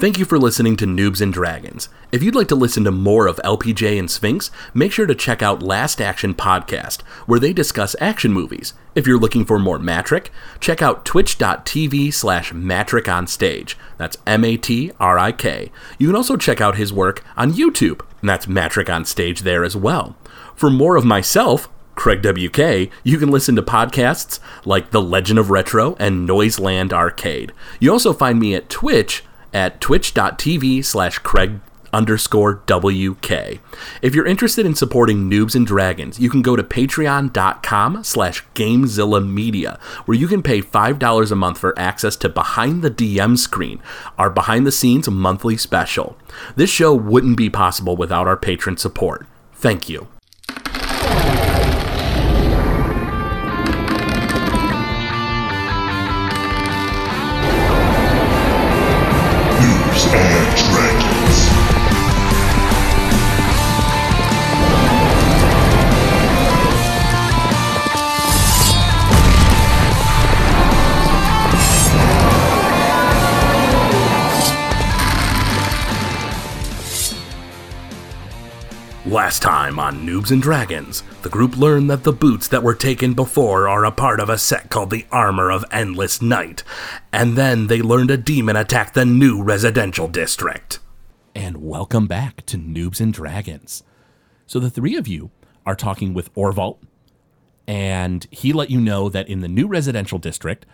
Thank you for listening to Noobs and Dragons. If you'd like to listen to more of LPJ and Sphinx, make sure to check out Last Action Podcast, where they discuss action movies. If you're looking for more Matrik, check out twitch.tv slash Matrik on stage. That's M A T R I K. You can also check out his work on YouTube, and that's Matrik on stage there as well. For more of myself, Craig WK, you can listen to podcasts like The Legend of Retro and Noiseland Arcade. You also find me at Twitch at twitch.tv slash Craig underscore WK. If you're interested in supporting Noobs and Dragons, you can go to patreon.com slash Gamezilla Media, where you can pay $5 a month for access to Behind the DM Screen, our behind the scenes monthly special. This show wouldn't be possible without our patron support. Thank you. Last time on Noobs and Dragons, the group learned that the boots that were taken before are a part of a set called the Armor of Endless Night, and then they learned a demon attacked the new residential district. And welcome back to Noobs and Dragons. So the three of you are talking with Orvalt, and he let you know that in the new residential district,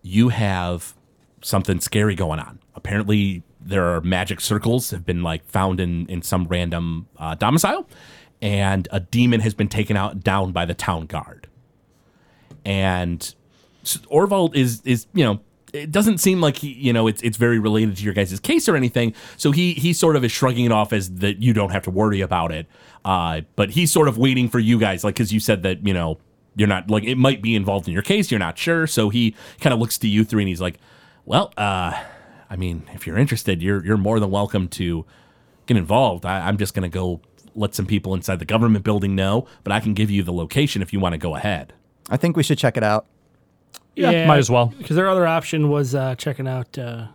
you have something scary going on. Apparently, there are magic circles have been like found in in some random uh, domicile, and a demon has been taken out down by the town guard. And Orvald is is you know it doesn't seem like he you know it's it's very related to your guys' case or anything. So he he sort of is shrugging it off as that you don't have to worry about it. Uh, but he's sort of waiting for you guys, like because you said that you know you're not like it might be involved in your case. You're not sure, so he kind of looks to you three and he's like, well, uh, I mean, if you're interested, you're you're more than welcome to get involved. I, I'm just gonna go let some people inside the government building know, but I can give you the location if you want to go ahead. I think we should check it out. Yeah, might as well. Because their other option was uh, checking out uh,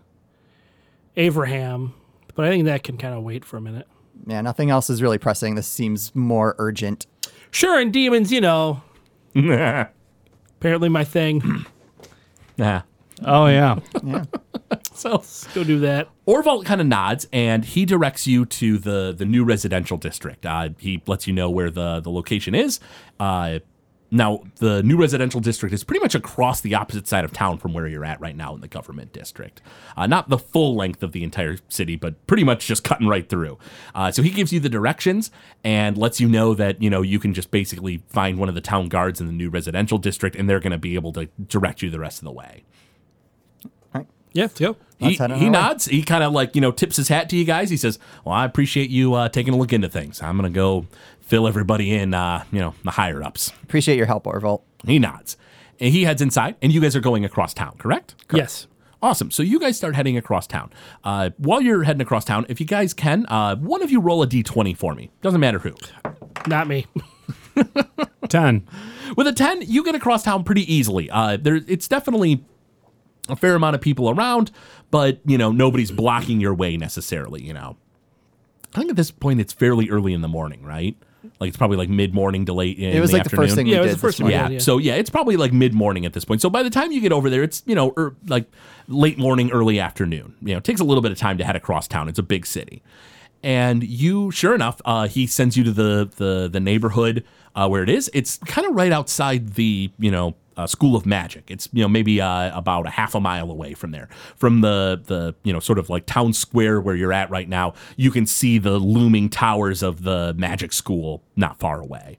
Abraham, but I think that can kind of wait for a minute. Yeah, nothing else is really pressing. This seems more urgent. Sure, and demons, you know, apparently my thing. Nah. Oh yeah. yeah. So Let's go do that. Orvalt kind of nods and he directs you to the the new residential district. Uh, he lets you know where the the location is. Uh, now the new residential district is pretty much across the opposite side of town from where you're at right now in the government district. Uh, not the full length of the entire city, but pretty much just cutting right through. Uh, so he gives you the directions and lets you know that you know you can just basically find one of the town guards in the new residential district, and they're going to be able to direct you the rest of the way. Yeah, let's go. He, Let's head on he nods. He kind of like, you know, tips his hat to you guys. He says, Well, I appreciate you uh, taking a look into things. I'm going to go fill everybody in, uh, you know, the higher ups. Appreciate your help, Orvalt. He nods. And he heads inside, and you guys are going across town, correct? Yes. Awesome. So you guys start heading across town. Uh, while you're heading across town, if you guys can, uh, one of you roll a d20 for me. Doesn't matter who. Not me. Ten. With a 10, you get across town pretty easily. Uh, there, it's definitely a fair amount of people around, but, you know, nobody's blocking your way necessarily, you know. I think at this point it's fairly early in the morning, right? Like it's probably like mid morning to late in It was the like the afternoon. first thing Yeah, we it was did. the first this one. morning. Yeah. Yeah. So yeah, it's probably like mid morning at this point. So by the time you get over there, it's you know er, like late morning, early afternoon. You know, it takes a little bit of time to head across town. It's a big city, and you, sure enough, uh, he sends you to the the the neighborhood uh, where it is. It's kind of right outside the you know. Uh, School of Magic. It's you know maybe uh, about a half a mile away from there, from the the you know sort of like town square where you're at right now. You can see the looming towers of the Magic School not far away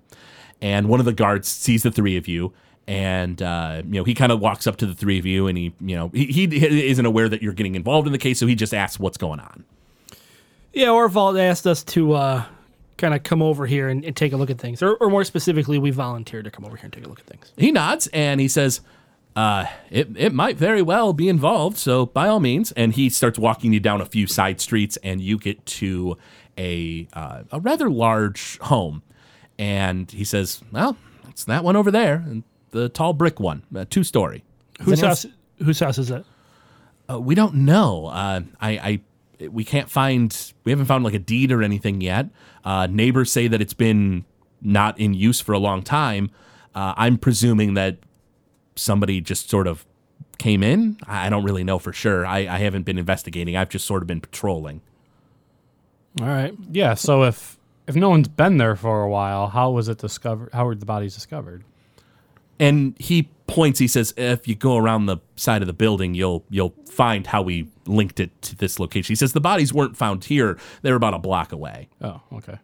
and one of the guards sees the three of you and uh, you know he kind of walks up to the three of you and he you know he, he isn't aware that you're getting involved in the case so he just asks what's going on Yeah, Orvald asked us to uh, kind of come over here and, and take a look at things. Or, or more specifically, we volunteered to come over here and take a look at things. he nods and he says uh, it, it might very well be involved so by all means and he starts walking you down a few side streets and you get to a, uh, a rather large home and he says well it's that one over there and the tall brick one uh, two story Whose house, whose house is that? Uh, we don't know. Uh, I, I we can't find we haven't found like a deed or anything yet. Uh, neighbors say that it's been not in use for a long time. Uh, I'm presuming that somebody just sort of came in. I don't really know for sure. I, I haven't been investigating. I've just sort of been patrolling. All right. Yeah. So if if no one's been there for a while, how was it discovered? How were the bodies discovered? and he points he says if you go around the side of the building you'll you'll find how we linked it to this location he says the bodies weren't found here they were about a block away Oh, okay.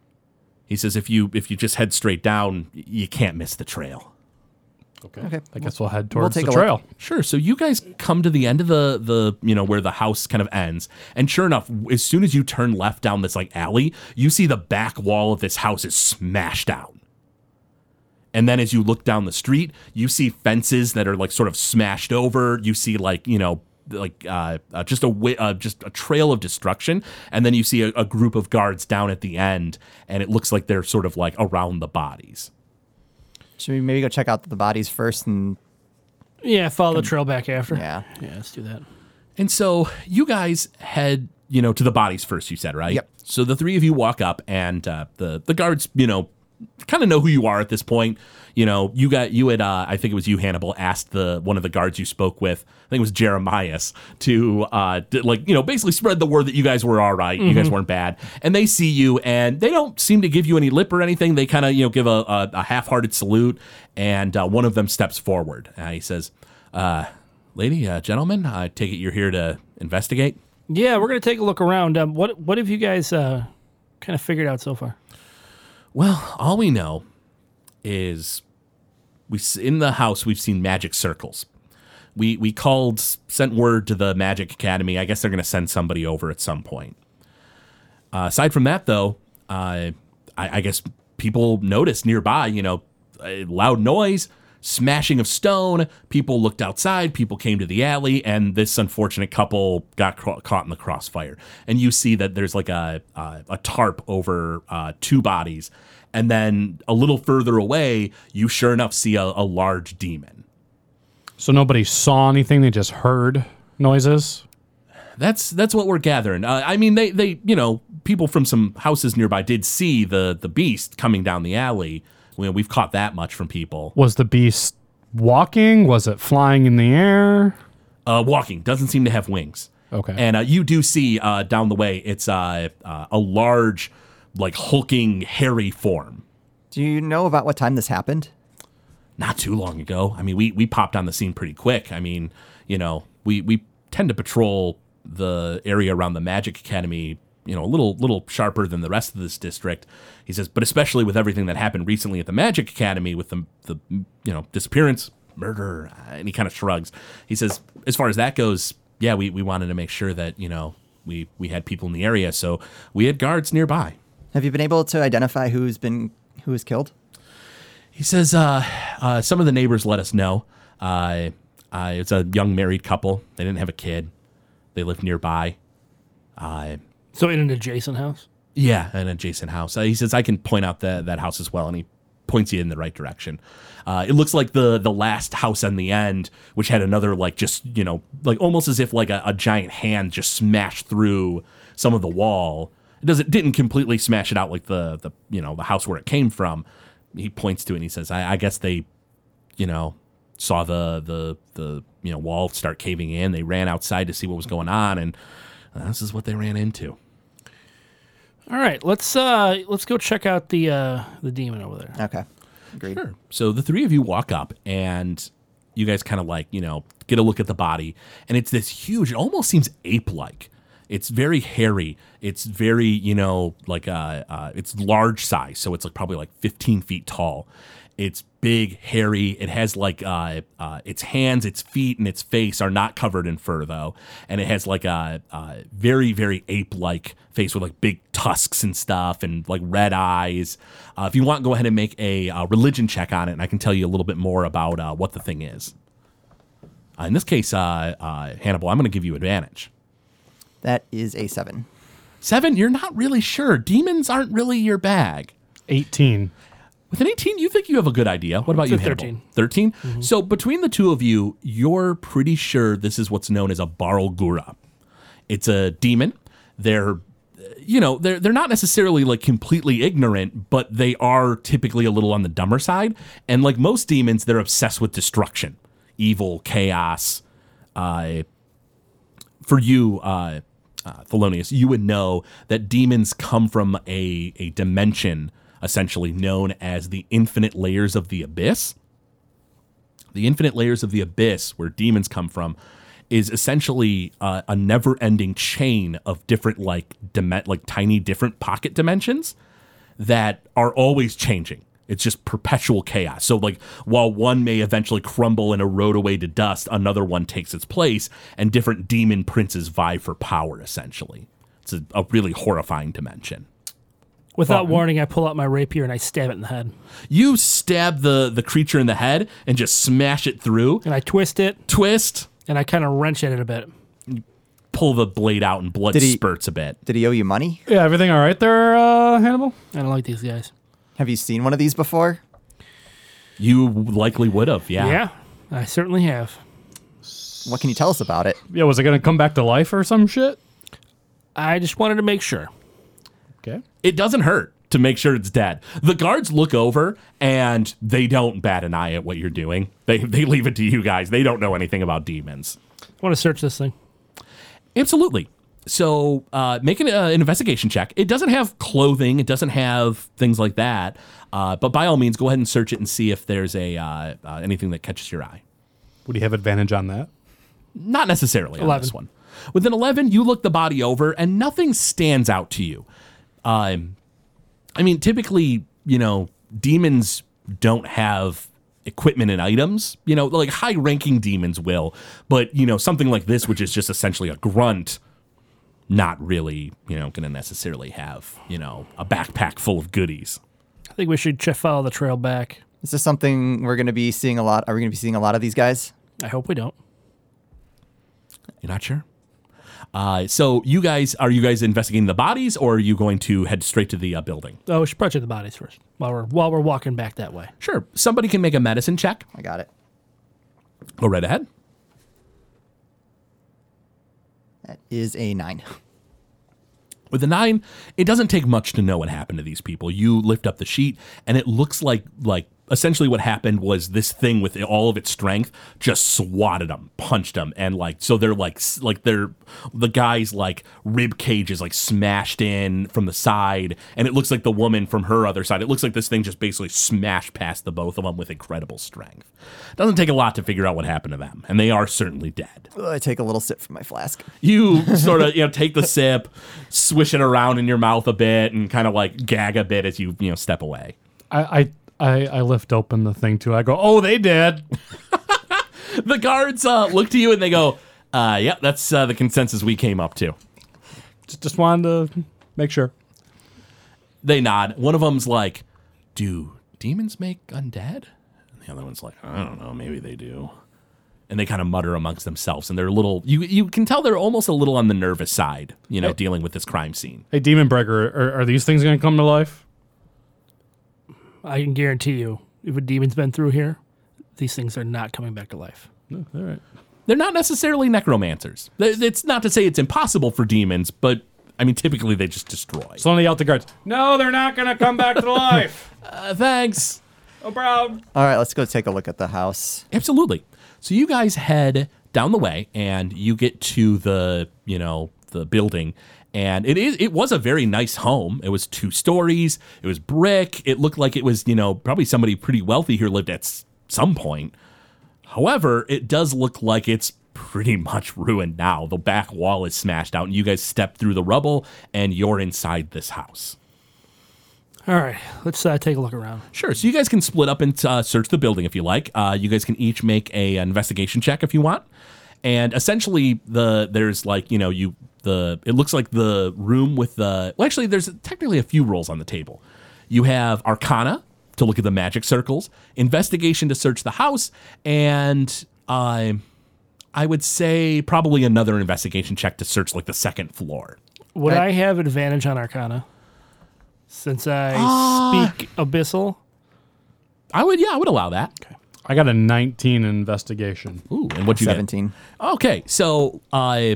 he says if you if you just head straight down you can't miss the trail Okay. Okay. I guess we'll head towards take the a look. trail. Sure. So you guys come to the end of the the you know where the house kind of ends, and sure enough, as soon as you turn left down this like alley, you see the back wall of this house is smashed out. And then as you look down the street, you see fences that are like sort of smashed over. You see like you know like uh, uh, just a wi- uh, just a trail of destruction, and then you see a, a group of guards down at the end, and it looks like they're sort of like around the bodies. Should we maybe go check out the bodies first and Yeah, follow the trail back after. yeah. Yeah, let's do that. And so you guys head, you know, to the bodies first. You said right. Yep. So the three of you walk up, and uh, the the guards, you know, kind of know who you are at this point. You know, you got you had, uh, I think it was you, Hannibal, asked the one of the guards you spoke with. I think it was Jeremias to, uh, d- like, you know, basically spread the word that you guys were all right, You guys weren't bad, and they see you, and they don't seem to give you any lip or anything. They kind of, you know, give a, a, a half-hearted salute, and uh, one of them steps forward. Uh, he says, uh, "Lady, uh, gentlemen, I take it you're here to investigate." Yeah, we're gonna take a look around. Um, what what have you guys uh, kind of figured out so far? Well, all we know is we in the house we've seen magic circles. We we called sent word to the Magic Academy. I guess they're going to send somebody over at some point. Uh, aside from that, though, uh, I, I guess people noticed nearby. You know, a loud noise, smashing of stone. People looked outside. People came to the alley, and this unfortunate couple got ca- caught in the crossfire. And you see that there's like a a, a tarp over uh, two bodies, and then a little further away, you sure enough see a, a large demon. So nobody saw anything; they just heard noises. That's that's what we're gathering. Uh, I mean, they they you know people from some houses nearby did see the the beast coming down the alley. We, we've caught that much from people. Was the beast walking? Was it flying in the air? Uh, walking doesn't seem to have wings. Okay. And uh, you do see uh, down the way, it's uh, uh, a large, like hulking, hairy form. Do you know about what time this happened? Not too long ago. I mean, we we popped on the scene pretty quick. I mean, you know, we we tend to patrol the area around the Magic Academy. You know, a little little sharper than the rest of this district. He says, but especially with everything that happened recently at the Magic Academy with the the you know disappearance, murder, uh, and he kind of shrugs. He says, as far as that goes, yeah, we we wanted to make sure that you know we we had people in the area, so we had guards nearby. Have you been able to identify who's been who was killed? He says, uh, uh, some of the neighbors let us know. Uh, uh, it's a young married couple. They didn't have a kid. They lived nearby. Uh, So in an adjacent house. yeah, an adjacent house. Uh, he says, I can point out that that house as well. And he points you in the right direction. Uh, it looks like the the last house on the end, which had another, like, just, you know, like almost as if like a, a giant hand just smashed through some of the wall. It doesn't didn't completely smash it out like the the you know the house where it came from. He points to it and he says, I, I guess they you know, saw the the the you know wall start caving in. They ran outside to see what was going on, and uh, this is what they ran into. All right, let's uh let's go check out the uh the demon over there. Okay. Agreed. Sure. So the three of you walk up, and you guys kind of like you know get a look at the body, and it's this huge. It almost seems ape-like. It's very hairy. It's very you know like uh, uh it's large size, so it's like probably like 15 feet tall. It's big, hairy. It has like uh, uh, its hands, its feet, and its face are not covered in fur though, and it has like a, a very, very ape-like face with like big tusks and stuff, and like red eyes. Uh, if you want, go ahead and make a uh, religion check on it, and I can tell you a little bit more about uh, what the thing is. Uh, in this case, uh, uh, Hannibal, I'm going to give you advantage. That is a seven. Seven, you're not really sure. Demons aren't really your bag. 18. With an 18, you think you have a good idea. What about you, a Hannibal? 13. 13? So between the two of you, you're pretty sure this is what's known as a Barlgura. It's a demon they're you know they're they're not necessarily like completely ignorant but they are typically a little on the dumber side and like most demons they're obsessed with destruction evil chaos uh for you uh, uh Thelonious you would know that demons come from a a dimension essentially known as the infinite layers of the abyss. The infinite layers of the abyss where demons come from is essentially uh, a never-ending chain of different like dim- like tiny different pocket dimensions that are always changing. It's just perpetual chaos. So like while one may eventually crumble and erode away to dust another one takes its place and different demon princes vie for power essentially. It's a, a really horrifying dimension Without warning, I pull out my rapier and I stab it in the head. you stab the the creature in the head and just smash it through And I twist it twist and I kind of wrench at it a bit. pull the blade out and blood Did he- spurts a bit Did he owe you money? Yeah, everything all right there, uh, Hannibal? I don't like these guys. Have you seen one of these before? you likely would have yeah Yeah, I certainly have. What can you tell us about it? Yeah, was it gonna come back to life or some shit? I just wanted to make sure. Okay. it doesn't hurt to make sure it's dead. The guards look over and they don't bat an eye at what you're doing. They they leave it to you guys. They don't know anything about demons. I want to search this thing. Absolutely. So uh, make an, uh, an investigation check. It doesn't have clothing. It doesn't have things like that. Uh, but by all means, go ahead and search it and see if there's a uh, uh, anything that catches your eye. Would you have advantage on that? Not necessarily on 11. this one. With an 11, you look the body over and nothing stands out to you. Um, I mean, typically, you know, demons don't have equipment and items, you know, like high ranking demons will, but, you know, something like this, which is just essentially a grunt, not really, you know, going to necessarily have, you know, a backpack full of goodies. I think we should check follow the trail back. Is this something we're going to be seeing a lot? Are we going to be seeing a lot of these guys? I hope we don't. You're not sure? Uh, so you guys, are you guys investigating the bodies or are you going to head straight to the uh, building? Oh, we should probably check the bodies first while we're while we're walking back that way. Sure. Somebody can make a medicine check. I got it. Go right ahead. That is a nine. With a nine, it doesn't take much to know what happened to these people. You lift up the sheet, and it looks like like essentially what happened was this thing with all of its strength just swatted them, punched them, and like so they're like like they're the guy's like rib cage is like smashed in from the side, and it looks like the woman from her other side. It looks like this thing just basically smashed past the both of them with incredible strength. Doesn't take a lot to figure out what happened to them, and they are certainly dead. Ugh, I take a little sip from my flask. you sort of you know take the sip, swish it around in your mouth a bit, and kind of like gag a bit as you you know step away. I, I I I lift open the thing too. I go, oh, they did. The guards uh, look to you and they go, uh, "Yep, that's uh, the consensus we came up to." Just, just wanted to make sure. They nod. One of them's like, "Do demons make undead?" And the other one's like, "I don't know, maybe they do." And they kind of mutter amongst themselves, and they're a little. You you can tell they're almost a little on the nervous side, you know, dealing with this crime scene. Hey, Demon Breaker, are, are these things gonna come to life? I can guarantee you, if a demon's been through here, these things are not coming back to life. All right. they're not necessarily necromancers. It's not to say it's impossible for demons, but I mean, typically they just destroy. So then they yell at the guards. No, they're not gonna come back to life. Uh, thanks. No problem. All right, let's go take a look at the house. Absolutely. So you guys head down the way, and you get to the you know the building, and it is it was a very nice home. It was two stories. It was brick. It looked like it was you know probably somebody pretty wealthy here lived at s- some point. However, it does look like it's pretty much ruined now. The back wall is smashed out, and you guys step through the rubble, and you're inside this house. All right, let's uh, take a look around. Sure. So you guys can split up and uh, search the building if you like. Uh, you guys can each make a investigation check if you want. And essentially, the there's like you know you the it looks like the room with the well actually there's technically a few rolls on the table. You have Arcana to look at the magic circles, Investigation to search the house, and uh, I would say probably another investigation check to search like the second floor. Would I- I have advantage on Arcana? Since I Ah. speak Abyssal? I would yeah I would allow that. Okay. I got a 19 investigation. Ooh, and what you get? 17. Okay, so uh,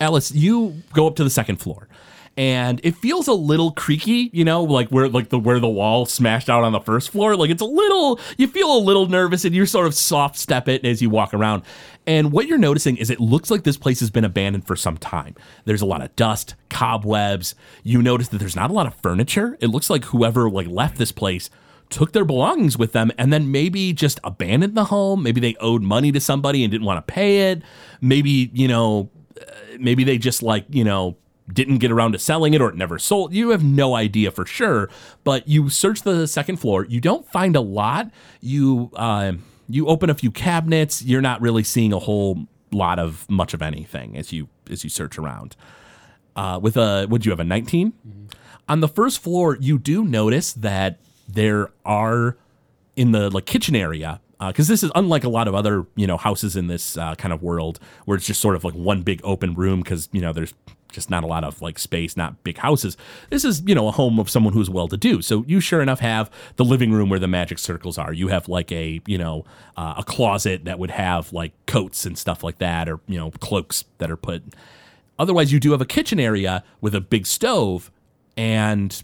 Alice, you go up to the second floor. And it feels a little creaky, you know, like where like the where the wall smashed out on the first floor. Like it's a little you feel a little nervous and you sort of soft step it as you walk around. And what you're noticing is it looks like this place has been abandoned for some time. There's a lot of dust, cobwebs. You notice that there's not a lot of furniture. It looks like whoever like left this place took their belongings with them and then maybe just abandoned the home. Maybe they owed money to somebody and didn't want to pay it. Maybe, you know, maybe they just like, you know, didn't get around to selling it or it never sold. You have no idea for sure, but you search the second floor. You don't find a lot. You uh, you open a few cabinets. You're not really seeing a whole lot of much of anything as you as you search around. Uh, with a would you have a 19 on the first floor? You do notice that there are in the like kitchen area because this is unlike a lot of other you know houses in this uh, kind of world where it's just sort of like one big open room because you know there's just not a lot of like space not big houses. This is you know a home of someone who's well to do. So you sure enough have the living room where the magic circles are. You have like a you know uh, a closet that would have like coats and stuff like that or you know cloaks that are put. Otherwise you do have a kitchen area with a big stove and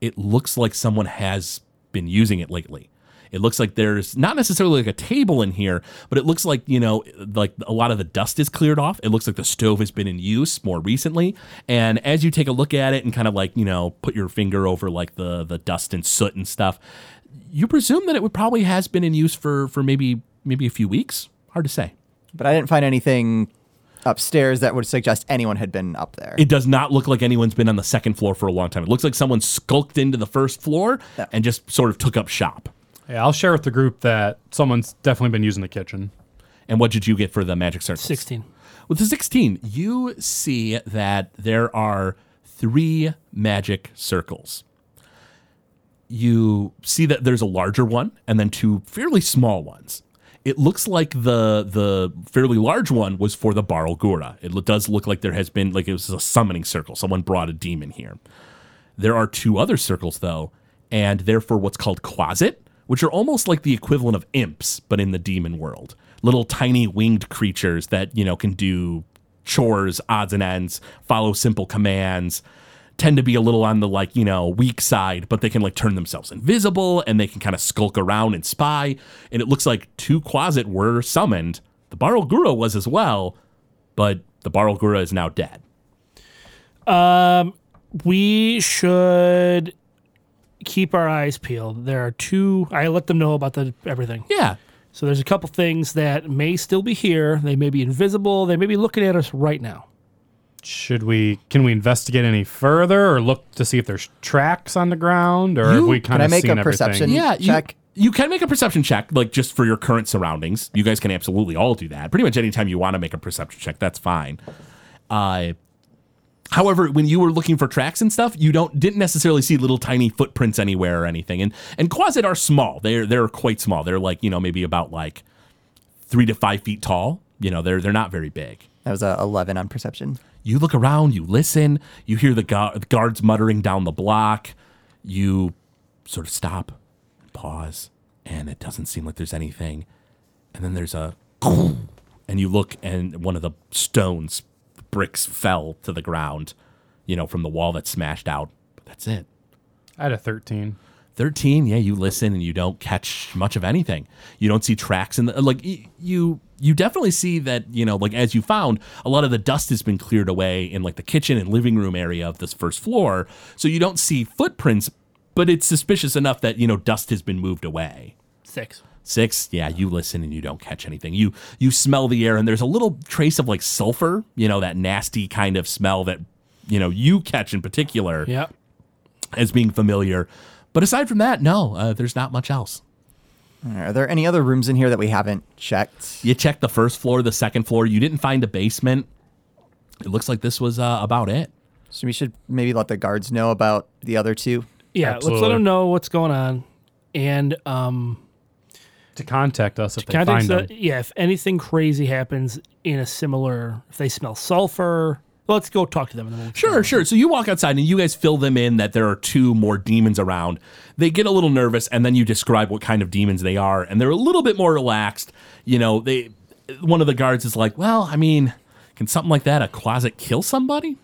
it looks like someone has been using it lately. It looks like there's not necessarily like a table in here, but it looks like, you know, like a lot of the dust is cleared off. It looks like the stove has been in use more recently. And as you take a look at it and kind of like, you know, put your finger over like the the dust and soot and stuff, you presume that it would probably has been in use for for maybe maybe a few weeks. Hard to say. But I didn't find anything upstairs that would suggest anyone had been up there. It does not look like anyone's been on the second floor for a long time. It looks like someone skulked into the first floor Yeah. and just sort of took up shop. Yeah, I'll share with the group that someone's definitely been using the kitchen. And what did you get for the magic circle? 16. With the 16, you see that there are three magic circles. You see that there's a larger one and then two fairly small ones. It looks like the the fairly large one was for the Barlgura. It does look like there has been like it was a summoning circle. Someone brought a demon here. There are two other circles though, and they're for what's called Quasit, which are almost like the equivalent of imps, but in the demon world. Little tiny winged creatures that, you know, can do chores, odds and ends, follow simple commands, tend to be a little on the like, you know, weak side, but they can like turn themselves invisible and they can kind of skulk around and spy. And it looks like two Quasit were summoned. The Barlgura was as well, but the Barlgura is now dead. Um, We should keep our eyes peeled. There are two. I let them know about the everything. Yeah. So there's a couple things that may still be here. They may be invisible. They may be looking at us right now. Should we? Can we investigate any further, or look to see if there's tracks on the ground, or have You- we Can kind I of make seen a everything? perception Yeah, you- check? You, can make a perception check, like just for your current surroundings. You guys can absolutely all do that. Pretty much anytime you want to make a perception check, that's fine. Uh, however, when you were looking for tracks and stuff, you don't didn't necessarily see little tiny footprints anywhere or anything. And and Quasit are small. They're they're quite small. They're like you know maybe about like three to five feet tall. You know they're they're not very big. That was a 11 on perception. You look around, you listen, you hear the, gu- the guards muttering down the block. You sort of stop, pause, and it doesn't seem like there's anything. And then there's a, and you look, and one of the stones, bricks fell to the ground, you know, from the wall that smashed out. But that's it. I had a thirteen. 13 yeah you listen and you don't catch much of anything you don't see tracks in the like you you definitely see that you know like as you found a lot of the dust has been cleared away in like the kitchen and living room area of this first floor so you don't see footprints but it's suspicious enough that you know dust has been moved away Six. Six, yeah, you listen and you don't catch anything. You you smell the air and there's a little trace of like sulfur, you know, that nasty kind of smell that you know you catch in particular Yep. as being familiar. But aside from that, no, uh, there's not much else. Are there any other rooms in here that we haven't checked? You checked the first floor, the second floor. You didn't find a basement. It looks like this was uh, about it. So we should maybe let the guards know about the other two. Yeah. Let's let them know what's going on, and um, To contact us if they contact find the, them. yeah. If anything crazy happens in a similar, if they smell sulfur, let's go talk to them. And then we'll Sure, sure. So you walk outside and you guys fill them in that there are two more demons around. They get a little nervous and then you describe what kind of demons they are and they're a little bit more relaxed. You know, they one of the guards is like, "Well, I mean, can something like that, a quasit, kill somebody?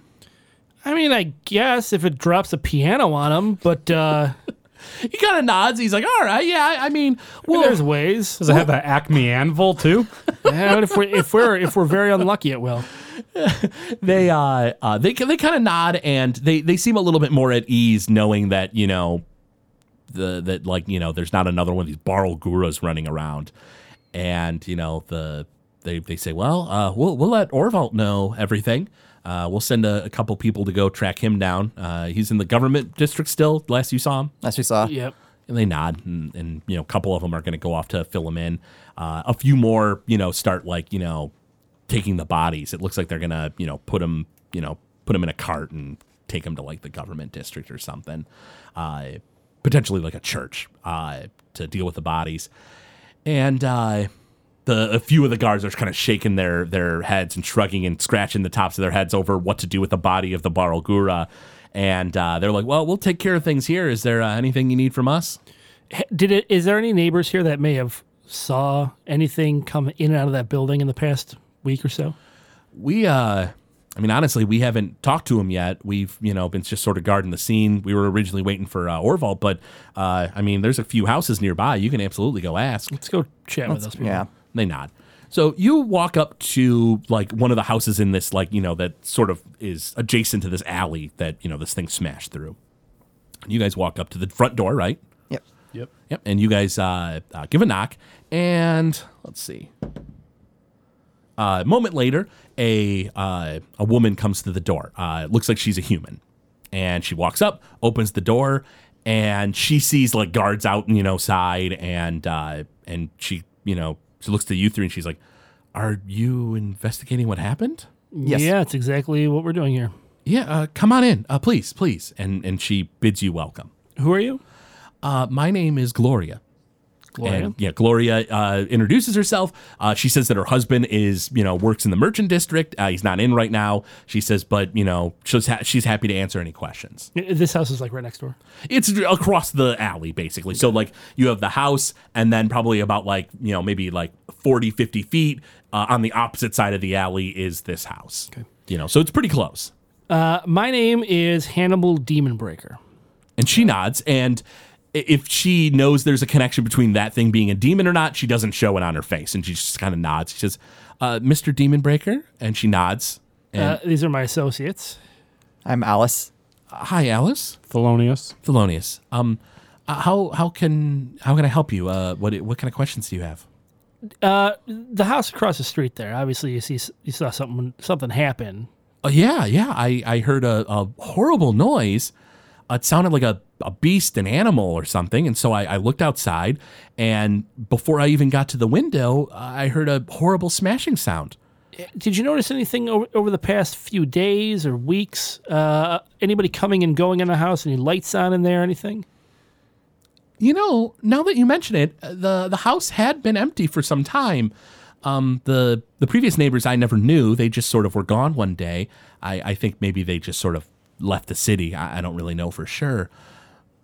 I mean, I guess if it drops a piano on them, but uh, He kind of nods. He's like, all right, yeah. I mean, well, there's ways. Does it have the Acme anvil too? And if we're if we're if we're very unlucky, it will. they uh, uh they they kind of nod and they they seem a little bit more at ease knowing that you know the that like you know there's not another one of these Barlguras running around and you know the they they say well uh we'll we'll let Orvalt know everything uh we'll send a, a couple people to go track him down. Uh he's in the government district still last you saw him? As we saw. Yep. and they nod and, and you know a couple of them are going to go off to fill him in. Uh, a few more you know start like you know taking the bodies. It looks like they're going to you know put them you know put them in a cart and take them to like the government district or something. Uh, potentially like a church uh, to deal with the bodies. And uh, the a few of the guards are kind of shaking their their heads and shrugging and scratching the tops of their heads over what to do with the body of the Baralgura. And uh, they're like, "Well, we'll take care of things here. Is there uh, anything you need from us?" Did it? Is there any neighbors here that may have saw anything come in and out of that building in the past week or so? We, uh, I mean, honestly, we haven't talked to him yet. We've, you know, been just sort of guarding the scene. We were originally waiting for uh, Orval, but uh, I mean, there's a few houses nearby. You can absolutely go ask. Let's go chat with those people. Yeah. They nod. So you walk up to like one of the houses in this, like, you know, that sort of is adjacent to this alley that, you know, this thing smashed through. You guys walk up to the front door, right? Yep. Yep. Yep. And you guys uh, uh, give a knock, and let's see. Uh, a moment later, a uh, a woman comes to the door. Uh, it looks like she's a human, and she walks up, opens the door, and she sees like guards out, you know, side, and uh, and she, you know, she looks to you three, and she's like, "Are you investigating what happened?" Yes. Yeah, it's exactly what we're doing here. Yeah. Uh, come on in, uh, please, please. And and she bids you welcome. Who are you? Uh, my name is Gloria. Gloria. And yeah, Gloria uh, introduces herself. Uh, she says that her husband is, you know, works in the merchant district. Uh, he's not in right now. She says, but you know, she's ha- she's happy to answer any questions. This house is like right next door. It's across the alley, basically. So like you have the house, and then probably about like you know maybe like 40, 50 feet uh, on the opposite side of the alley is this house. Okay. You know, so it's pretty close. Uh, my name is Hannibal Demon Breaker. And she nods, and if she knows there's a connection between that thing being a demon or not, she doesn't show it on her face, and she just kind of nods. She says, uh, "Mr. Demon Breaker," and she nods. And Uh, these are my associates. I'm Alice. hi, Alice Thelonious. Thelonious. Um, uh, how how can how can I help you? Uh, what what kind of questions do you have? Uh, the house across the street there. Obviously, you see you saw something something happen. Oh yeah, yeah. I I heard a, a horrible noise. It sounded like a, a beast, an animal or something. And so I, I looked outside, and before I even got to the window, I heard a horrible smashing sound. Did you notice anything over, over the past few days or weeks? Uh, anybody coming and going in the house? Any lights on in there? Anything? You know, now that you mention it, uh, the the house had been empty for some time. Um, the the previous neighbors I never knew. They just sort of were gone one day. I, I think maybe they just sort of left the city. I, I don't really know for sure,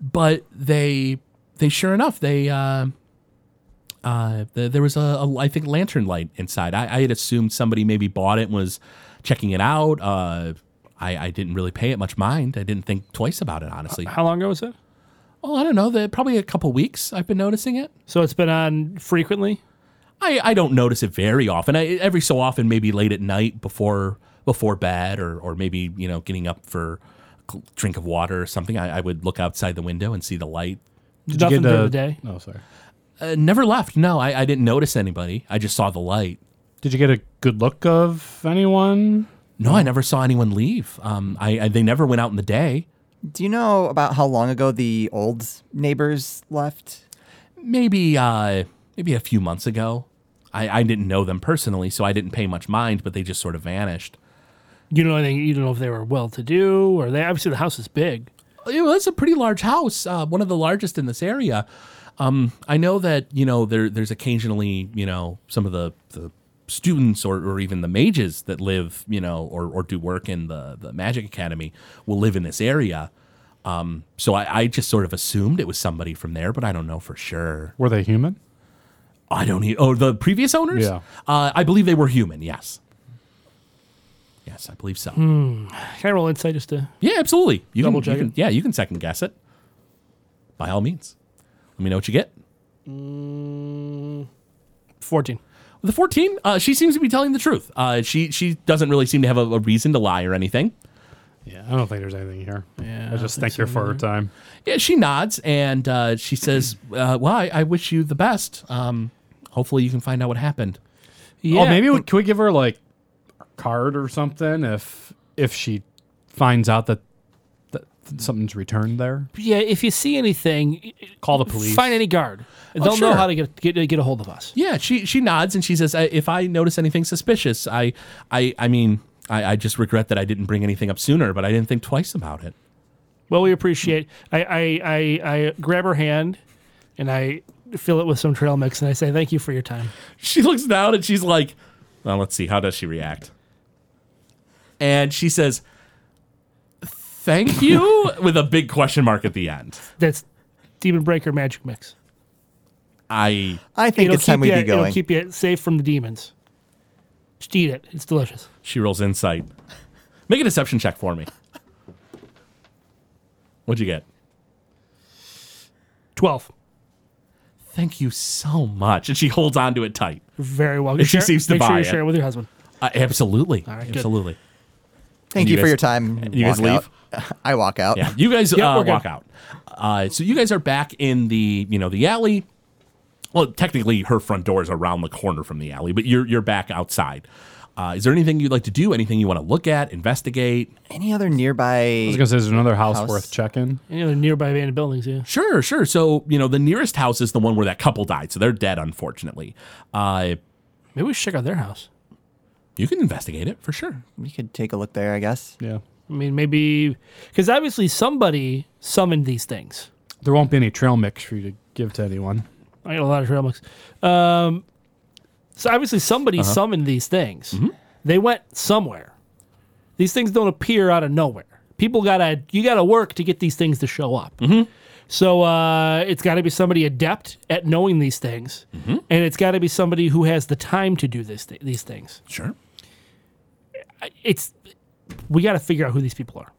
but they they sure enough they uh, uh, the, there was a, a I think lantern light inside. I, I had assumed somebody maybe bought it and was checking it out. Uh, I, I didn't really pay it much mind. I didn't think twice about it honestly. How long ago was it? Oh, I don't know. The, probably a couple weeks. I've been noticing it. So it's been on frequently. I, I don't notice it very often. I, every so often, maybe late at night before before bed, or or maybe you know getting up for a drink of water or something. I, I would look outside the window and see the light. Did Nothing you get during a, the day? Oh, sorry. Uh, never left. No, I, I didn't notice anybody. I just saw the light. Did you get a good look of anyone? No, I never saw anyone leave. Um, I, I they never went out in the day. Do you know about how long ago the old neighbors left? Maybe uh, maybe a few months ago. I, I didn't know them personally, so I didn't pay much mind. But they just sort of vanished. You know anything? You don't know if they were well to do or they. Obviously, the house is big. it was a pretty large house, uh, one of the largest in this area. Um, I know that you know there there's occasionally you know some of the the students or, or even the mages that live you know or, or do work in the the magic academy will live in this area. Um, so I, I just sort of assumed it was somebody from there, but I don't know for sure. Were they human? I don't. E- oh, the previous owners. Yeah. Uh, I believe they were human. Yes. Yes, I believe so. Can I roll insight just to? Yeah, absolutely. You Double can, you can. it. Yeah, you can second guess it. By all means. Let me know what you get. Fourteen. The 14, uh, she seems to be telling the truth. Uh, she she doesn't really seem to have a, a reason to lie or anything. Yeah, I don't think there's anything here. Yeah, I just thank her for her time. Yeah, she nods and uh, she says, uh, "Well, I, I wish you the best. Um, hopefully, you can find out what happened." Yeah. oh, maybe we, can we give her like a card or something if if she finds out that, that something's returned there? Yeah. If you see anything, Call the police. find any guard. Oh, They'll know sure. how to get, get get a hold of us. Yeah, she she nods and she says, I, "If I notice anything suspicious, I I I mean, I, I just regret that I didn't bring anything up sooner, but I didn't think twice about it." Well, we appreciate. I I I, I grab her hand, and I fill it with some trail mix, and I say, "Thank you for your time." She looks down and she's like, "Well, let's see. How does she react?" And she says, "Thank you," with a big question mark at the end. That's Demon Breaker magic mix. I I think It'll it's time we you, be It'll keep you safe from the demons. Just eat it. It's delicious. she rolls insight. Make a deception check for me. What'd you get? Twelve. Thank you so much. And she holds on to it tight. Very well. She seems to make buy sure you it. share it with your husband. Uh, absolutely. right, good. absolutely. Thank you you, for your time. you guys leave? out. I walk out. Yeah, you guys Yeah, uh, walk out. Uh, so you guys are back in the you know the alley. Well, technically, her front door is around the corner from the alley, but you're you're back outside. Uh, is there anything you'd like to do? Anything you want to look at, investigate? Any other nearby? I was gonna say, there's another house, House. worth checking. Any other nearby abandoned buildings? Yeah. Sure, sure. So you know the nearest house is the one where that couple died, so they're dead, unfortunately. Uh, Maybe we should check out their house. You can investigate it for sure. we could take a look there, I guess. Yeah, I mean, maybe because obviously somebody summoned these things. there won't be any trail mix for you to give to anyone. I got a lot of trail mix. Um, so obviously somebody Uh-huh. summoned these things. Mm-hmm. They went somewhere. These things don't appear out of nowhere. People gotta you gotta work to get these things to show up. Mm-hmm. So uh, it's got to be somebody adept at knowing these things, Mm-hmm. and it's got to be somebody who has the time to do this th- these things. Sure. It's we got to figure out who these people are.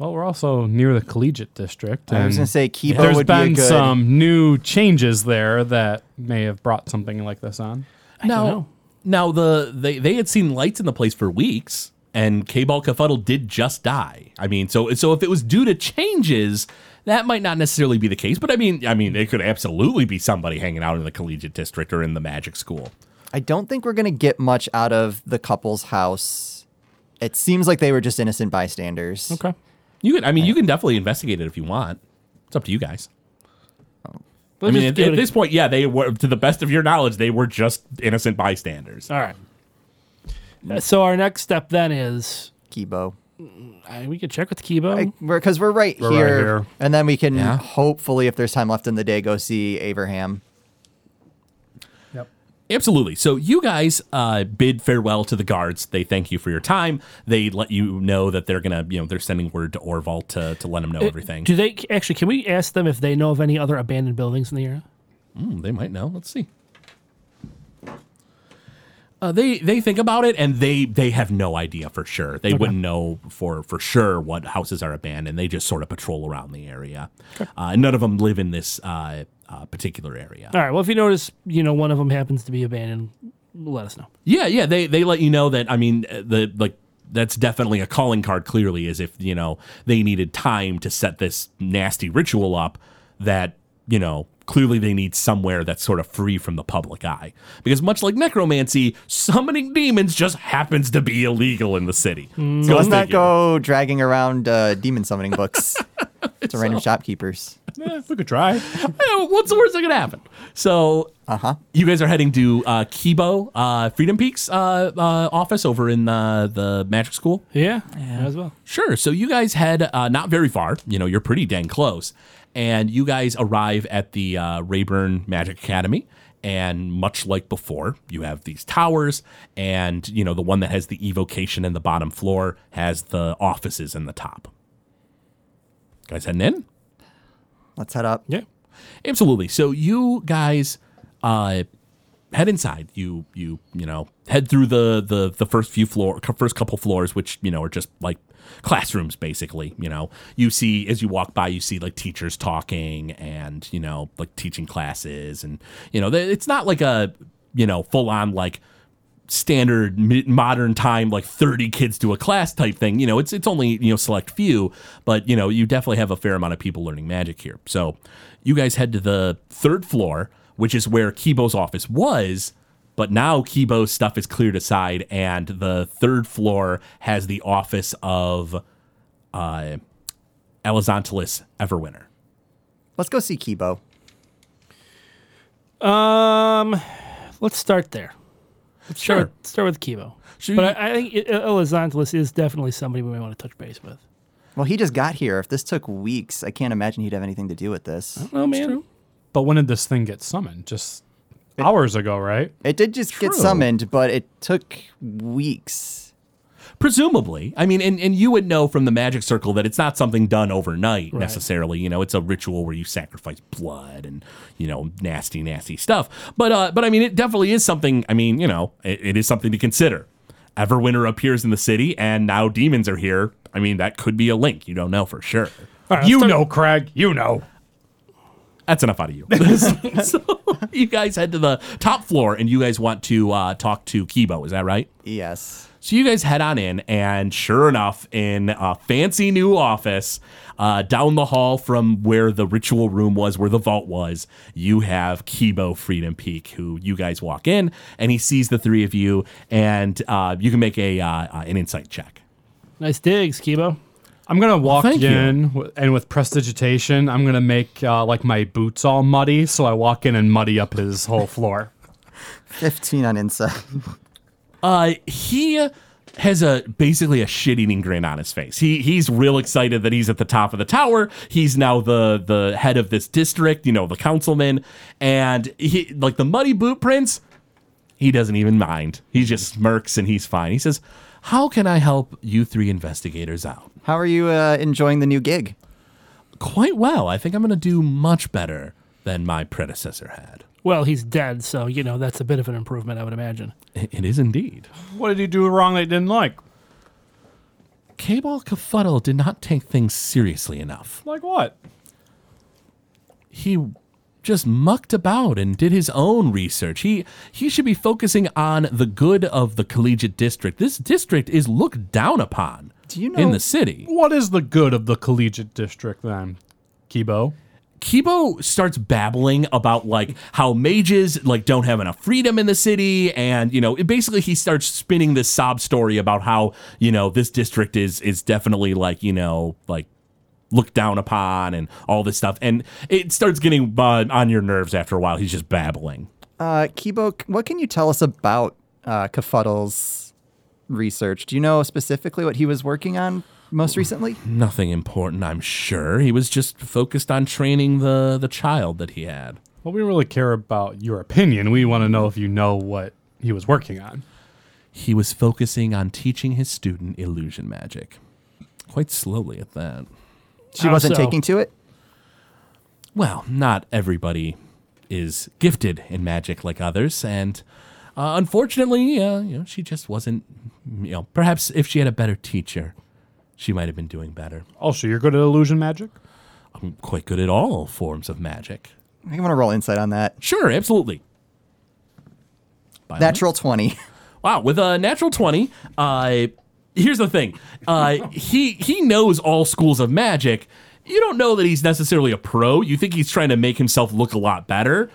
Well, we're also near the collegiate district. I was gonna say Kibo there's would be a been good. some new changes there that may have brought something like this on. now, know. now the they they had seen lights in the place for weeks, and K-Ball Kafuddle did just die. I mean, so so if it was due to changes, that might not necessarily be the case. But I mean, I mean, it could absolutely be somebody hanging out in the collegiate district or in the magic school. I don't think we're gonna get much out of the couple's house. It seems like they were just innocent bystanders. Okay. You can, I mean, you can definitely investigate it if you want. It's up to you guys. Let's I mean, just at, give at it a- this point, yeah, they were, to the best of your knowledge, they were just innocent bystanders. all right. Uh, So our next step then is Kibo. uh, we could check with Kibo. Because we're, 'cause we're right We're right here, here. and then we can Yeah. hopefully, if there's time left in the day, go see Abraham. Absolutely. So you guys uh, bid farewell to the guards. They thank you for your time. They let you know that they're gonna, you know, they're sending word to Orval to, to let him know everything. Do they actually? Can we ask them if they know of any other abandoned buildings in the area? Hmm, they might know. Let's see. Uh, they they think about it and they they have no idea for sure. They wouldn't know for for sure what houses are abandoned. They just sort of patrol around the area. Uh, none of them live in this uh, uh, particular area. All right. Well, if you notice, you know, one of them happens to be abandoned, let us know. Yeah, yeah. They they let you know that. I mean, uh, the like that's definitely a calling card. Clearly, as if you know they needed time to set this nasty ritual up. That you know clearly they need somewhere that's sort of free from the public eye. Because much like necromancy, summoning demons just happens to be illegal in the city. So Go let's not figure. go dragging around uh, demon summoning books to random shopkeepers. Eh, we could try. What's the worst that could happen? So, Uh huh. you guys are heading to uh, Kibo, uh, Freedom Peaks uh, uh, office over in uh, the magic school. Yeah, as well. Sure. So you guys head uh, not very far. You know, you're pretty dang close. And you guys arrive at the uh, Rayburn Magic Academy. And much like before, you have these towers. And, you know, the one that has the evocation in the bottom floor has the offices in the top. Guys heading in? Let's head up. Yeah. Absolutely. So you guys uh, head inside. You you you know head through the the the first few floor first couple floors, which you know are just like classrooms basically. You know you see as you walk by, you see like teachers talking and you know like teaching classes, and you know it's not like a you know full on like standard modern time like 30 kids to a class type thing you know it's it's only you know select few but you know you definitely have a fair amount of people learning magic here so you guys head to the third floor which is where kibo's office was but now kibo's stuff is cleared aside and the third floor has the office of uh elizontalis everwinter Let's go see Kibo. Um, let's start there. Let's Sure. start, start with Kibo. Should but we- I, I think it- Elizontalis is definitely somebody we may want to touch base with. Well, he just got here. If this took weeks, I can't imagine he'd have anything to do with this. Oh man, But when did this thing get summoned? Just hours ago, right? It did just get summoned, but it took weeks. Presumably, I mean, and, and you would know from the magic circle that it's not something done overnight necessarily. You know, it's a ritual where you sacrifice blood and you know nasty, nasty stuff. But uh, but I mean, it definitely is something. I mean, you know, it, it is something to consider. Everwinter appears in the city, and now demons are here. I mean, that could be a link. You don't know for sure. All right, you start- know, Craig. You know. That's enough out of you. so you guys head to the top floor, and you guys want to uh, talk to Kibo. Is that right? Yes. So you guys head on in, and sure enough, in a fancy new office uh, down the hall from where the ritual room was, where the vault was, you have Kibo Freedom Peak, who you guys walk in, and he sees the three of you, and uh, you can make a uh, uh, an insight check. Nice digs, Kibo. I'm gonna walk Thank in wi- and with prestidigitation, I'm gonna make uh, like my boots all muddy, so I walk in and muddy up his whole floor. 15 on inside. Uh, he has a basically a shit-eating grin on his face. He he's real excited that he's at the top of the tower. He's now the the head of this district, you know, the councilman, and he like the muddy boot prints. He doesn't even mind. He just smirks and he's fine. He says, "How can I help you three investigators out?" How are you uh, enjoying the new gig? Quite well. I think I'm going to do much better than my predecessor had. Well, he's dead, so you know that's a bit of an improvement, I would imagine. It it is indeed. What did he do wrong that he didn't like? Cable Kafuddle did not take things seriously enough. Like what? he just mucked about and did his own research. He he should be focusing on the good of the collegiate district. This district is looked down upon Do you in the city. What is the good of the collegiate district then, Kibo? Kibo starts babbling about like how mages like don't have enough freedom in the city and you know it basically he starts spinning this sob story about how you know this district is is definitely like you know like looked down upon and all this stuff and it starts getting uh, on your nerves after a while he's just babbling Uh, Kibo, what can you tell us about uh, Kafuddle's research? Do you know specifically what he was working on most recently? Nothing important, I'm sure. He was just focused on training the the child that he had. Well, we really care about your opinion. We want to know if you know what he was working on. He was focusing on teaching his student illusion magic. Quite slowly at that. She How wasn't so? taking to it? Well, not everybody is gifted in magic like others, and uh, unfortunately, uh, you know, she just wasn't. You know, perhaps if she had a better teacher, she might have been doing better. Oh, so you're good at illusion magic? I'm quite good at all forms of magic. I want to roll insight on that. Sure, absolutely. By the way- Natural 20. Wow, with a natural 20, uh, here's the thing. Uh, he he knows all schools of magic. You don't know that he's necessarily a pro. You think he's trying to make himself look a lot better,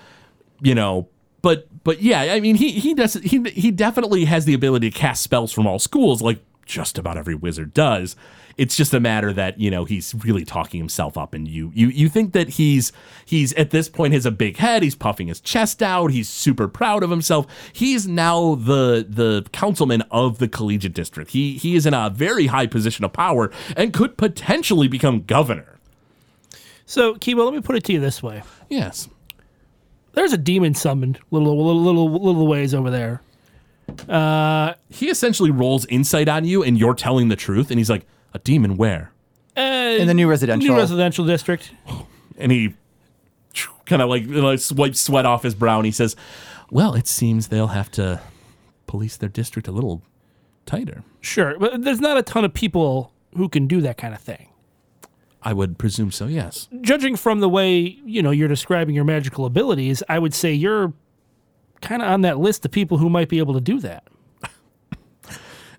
you know. But but yeah, I mean he he does he he definitely has the ability to cast spells from all schools like just about every wizard does. It's just a matter that, you know, he's really talking himself up and you you you think that he's he's at this point has a big head, he's puffing his chest out, he's super proud of himself. He's now the the councilman of the collegiate district. He he is in a very high position of power and could potentially become governor. So, Kibo, let me put it to you this way: Yes. There's a demon summoned little little little little ways over there. He essentially rolls insight on you and you're telling the truth and he's like, "A demon where?" Uh, In the new residential. new residential district. and he kind of like, like wipes sweat off his brow and he says, Well, it seems they'll have to police their district a little tighter. Sure, but there's not a ton of people who can do that kind of thing. I would presume so. Yes. Judging from the way you know you're describing your magical abilities, I would say you're kind of on that list of people who might be able to do that.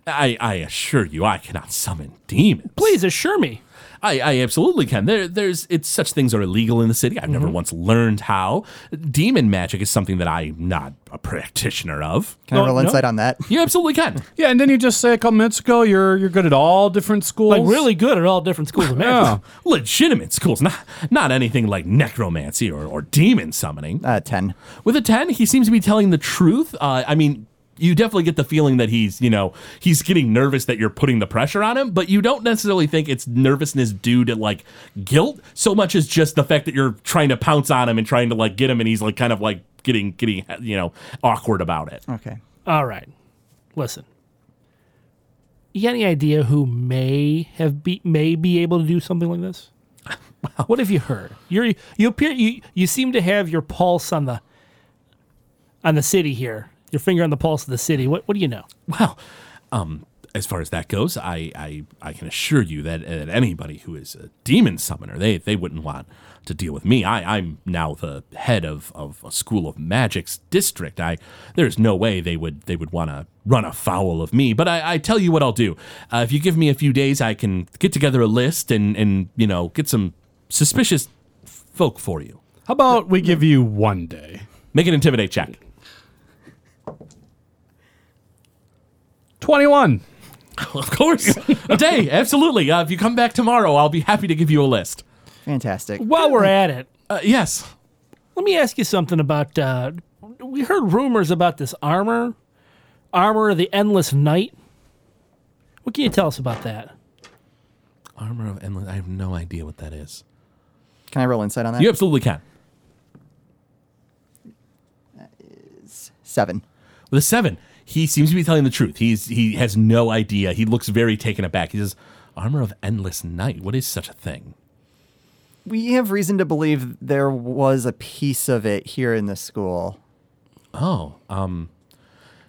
I, I assure you, I cannot summon demons. Please assure me. I, I absolutely can. There, there's it's such things are illegal in the city. I've never once learned how. Demon magic is something that I'm not a practitioner of. Can I No, roll no. insight on that? You absolutely can. Yeah, and didn't you just say a couple minutes ago you're you're good at all different schools? Like really good at all different schools of magic. Yeah. Legitimate schools, not not anything like necromancy or, or demon summoning. Uh, 10. With a 10, he seems to be telling the truth. Uh, I mean, you definitely get the feeling that he's, you know, he's getting nervous that you're putting the pressure on him, but you don't necessarily think it's nervousness due to like guilt so much as just the fact that you're trying to pounce on him and trying to like get him and he's like kind of like getting getting you know awkward about it. Okay. All right. Listen. You got any idea who may have be may be able to do something like this? What have you heard? You're you appear you you seem to have your pulse on the on the city here. Your finger on the pulse of the city. What what do you know? Well, um, as far as that goes, I, I, I can assure you that, that anybody who is a demon summoner, they, they wouldn't want to deal with me. I, I'm now the head of, of a school of magic's district. I there's no way they would they would want to run afoul of me. But I, I tell you what I'll do. Uh, if you give me a few days, I can get together a list and and you know get some suspicious folk for you. How about we give you one day? Make an intimidate check. Twenty-one. Of course, a day, absolutely. Uh, if you come back tomorrow, I'll be happy to give you a list. Fantastic. While we're at it, Uh, yes. let me ask you something about uh we heard rumors about this armor. Armor of the Endless Night. What can you tell us about that? Armor of Endless. I have no idea what that is. Can I roll insight on that? You absolutely can. Seven. With a seven, he seems to be telling the truth. He's he has no idea. He looks very taken aback. He says, "Armor of Endless Night. What is such a thing?" We have reason to believe there was a piece of it here in the school. Oh, um,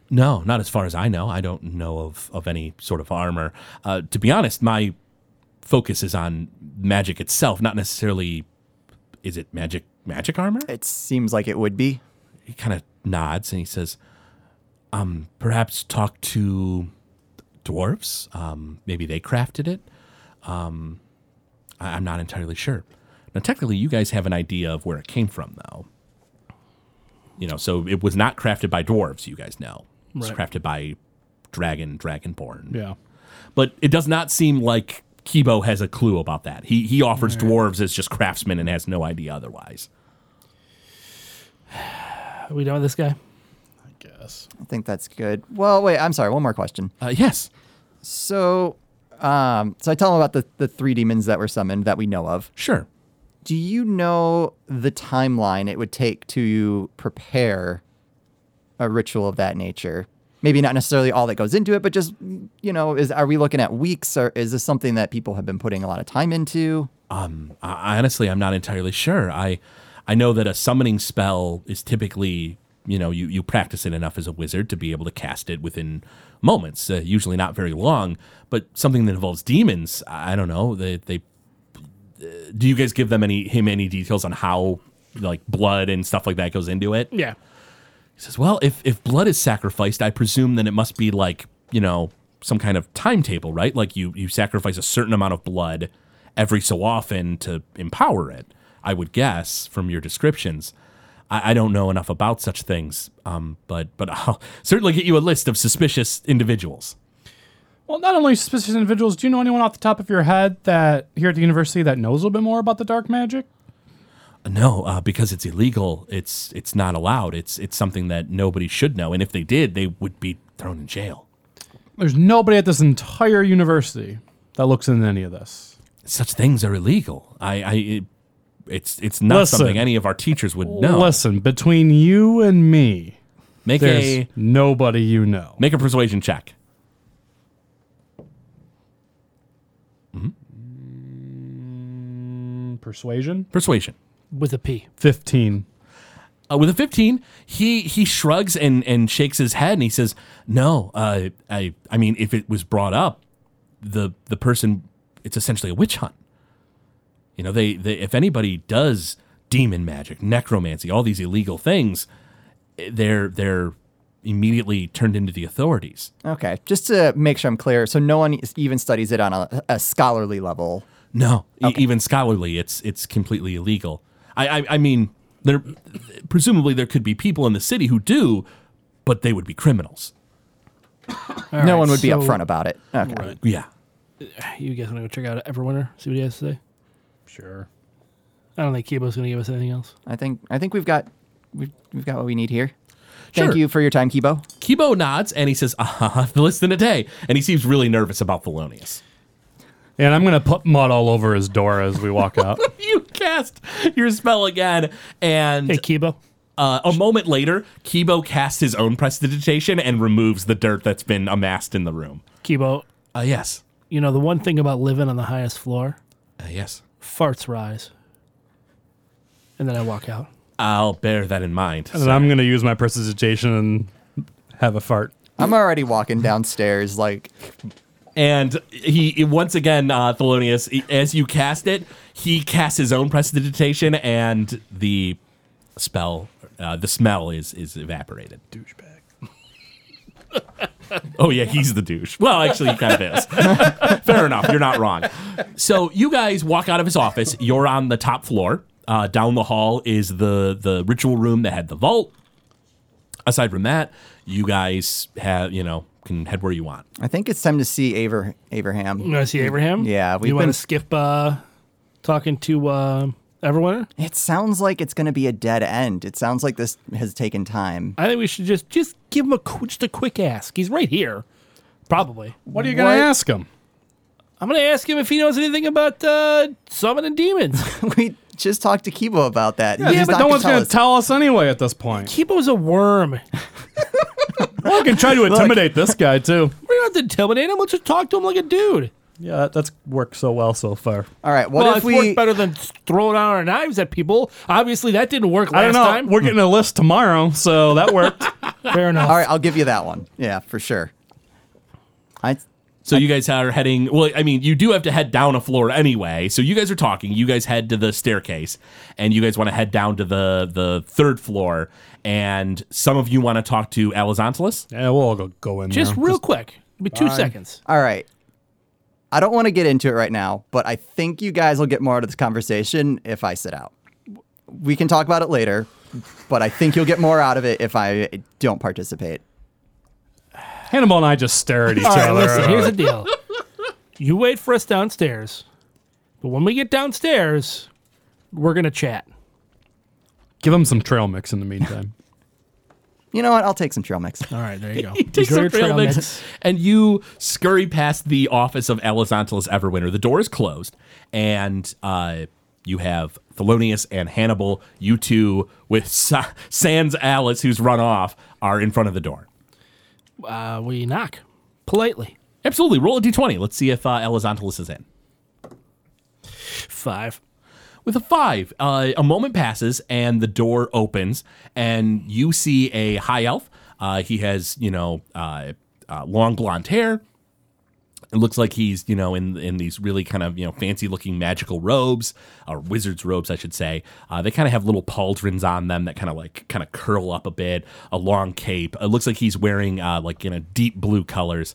no, not as far as I know. I don't know of of any sort of armor. Uh, to be honest, my focus is on magic itself, not necessarily. Is it magic? Magic armor? It seems like it would be. he kind of nods and he says, um, perhaps talk to dwarves. Um, maybe they crafted it. Um, I- I'm not entirely sure. Now, technically, you guys have an idea of where it came from, though. You know, so it was not crafted by dwarves, you guys know. It was Right. crafted by dragon, dragonborn. Yeah. But it does not seem like Kibo has a clue about that. He, he offers dwarves as just craftsmen and has no idea otherwise. Are we with this guy? I guess. I think that's good. Well, wait, I'm sorry. One more question. Uh, yes. So, um, so I tell them about the, the three demons that were summoned that we know of. Sure. Do you know the timeline it would take to prepare a ritual of that nature? Maybe not necessarily all that goes into it, but just you know, is are we looking at weeks or is this something that people have been putting a lot of time into? I, honestly, I'm not entirely sure. I I know that a summoning spell is typically, you know, you, you practice it enough as a wizard to be able to cast it within moments, uh, usually not very long. But something that involves demons, I don't know. They they uh, do you guys give them any him any details on how like blood and stuff like that goes into it? Yeah. He says, "Well, if if blood is sacrificed, I presume then it must be like you know some kind of timetable, right? Like you you sacrifice a certain amount of blood every so often to empower it. I would guess from your descriptions. I, I don't know enough about such things, um, but but I'll certainly get you a list of suspicious individuals. Well, not only suspicious individuals, do you know anyone off the top of your head that here at the university that knows a little bit more about the dark magic? No, uh, because it's illegal. It's it's not allowed. It's it's something that nobody should know, and if they did, they would be thrown in jail. There's nobody at this entire university that looks into any of this. such things are illegal. I, I it's it's not Listen. something any of our teachers would know. Listen, between you and me, make there's a nobody you know. make a persuasion check. Persuasion? Persuasion. With a P. 15. Uh, with a 15, he he shrugs and and shakes his head and he says, "No, uh, I I mean, if it was brought up, the the person, it's essentially a witch hunt. You know, they, they if anybody does demon magic, necromancy, all these illegal things, they're they're immediately turned into the authorities. Okay, just to make sure I'm clear, so no one even studies it on a, a scholarly level. No, e- even scholarly, it's it's completely illegal. I I, I mean, there presumably there could be people in the city who do, but they would be criminals. no right, one would be upfront about it. Okay. Yeah. You guys want to go check out Everwinter? See what he has to say. Sure. I don't think Kibo's going to give us anything else. I think I think we've got we've, we've got what we need here. Thank Sure. you for your time, Kibo. Kibo nods and he says, uh, less than a day. And he seems really nervous about Thelonious. And I'm gonna put mud all over his door as we walk out. You cast your spell again, and Hey, Kibo. uh, a moment later, Kibo casts his own prestidigitation and removes the dirt that's been amassed in the room. Kibo, Uh, yes. you know, the one thing about living on the highest floor, Uh, yes. Farts rise. And then I walk out. I'll bear that in mind. and then I'm gonna use my prestidigitation and have a fart. I'm already walking downstairs like And he he- once again, uh, Thelonious, he- as you cast it, he casts his own prestidigitation, and the spell, uh, the smell is is evaporated. Douchebag. Oh yeah, he's the douche. Well, actually, he kind of is. Fair enough. You're not wrong. So you guys walk out of his office. You're on the top floor. Uh, down the hall is the the ritual room that had the vault. Aside from that, you guys have you know can head where you want. I think it's time to see Aver Abraham. You want to see Abraham? Yeah, we've you want been- to skip uh, talking to uh, Everwinter? It sounds like it's going to be a dead end. It sounds like this has taken time. I think we should just just give him a qu- just a quick ask. He's right here, probably. What are you gonna ask him? I'm gonna ask him if he knows anything about uh, summoning demons. we just talked to Kibo about that. Yeah, He's but not no one's gonna tell us anyway at this point. Kibo's a worm. I can try to intimidate this guy too. We don't have to intimidate him. Let's just talk to him like a dude. Yeah, that, that's worked so well so far. All right, what well, if it's we worked better than throwing out our knives at people. Obviously, that didn't work last I don't know. time. We're getting a list tomorrow, so that worked. Fair enough. All right, I'll give you that one. Yeah, for sure. I So you guys are heading. Well, I mean, you do have to head down a floor anyway. So you guys are talking. You guys head to the staircase, and you guys want to head down to the the third floor. And some of you want to talk to Alizontalis. yeah, we'll all go, go in Just there. real quick, Give me two seconds. All right. I don't want to get into it right now, but I think you guys will get more out of this conversation if I sit out. We can talk about it later, but I think you'll get more out of it if I don't participate. Hannibal and I just stare at each All right, other. listen. Here's the deal. You wait for us downstairs, but when we get downstairs, we're gonna chat. Give him some trail mix in the meantime. You know what? I'll take some trail mix. All right, there you go. Take Enjoy some your trail mix, mix. and you scurry past the office of Alizontalis Everwinter. The door is closed, and uh, you have Thelonious and Hannibal. You two, with Sa- Sans Alice, who's run off, are in front of the door. Uh, we knock politely. Absolutely. Roll a d20. Let's see if uh, Alizontalis is in. Five. With a five, uh, a moment passes and the door opens, and you see a high elf. Uh, he has, you know, uh, uh, long blonde hair. It looks like he's, you know, in in these really kind of, you know, fancy looking magical robes, or wizard's robes, I should say. Uh, they kind of have little pauldrons on them that kind of like kind of curl up a bit. A long cape. It looks like he's wearing uh, like you know deep blue colors,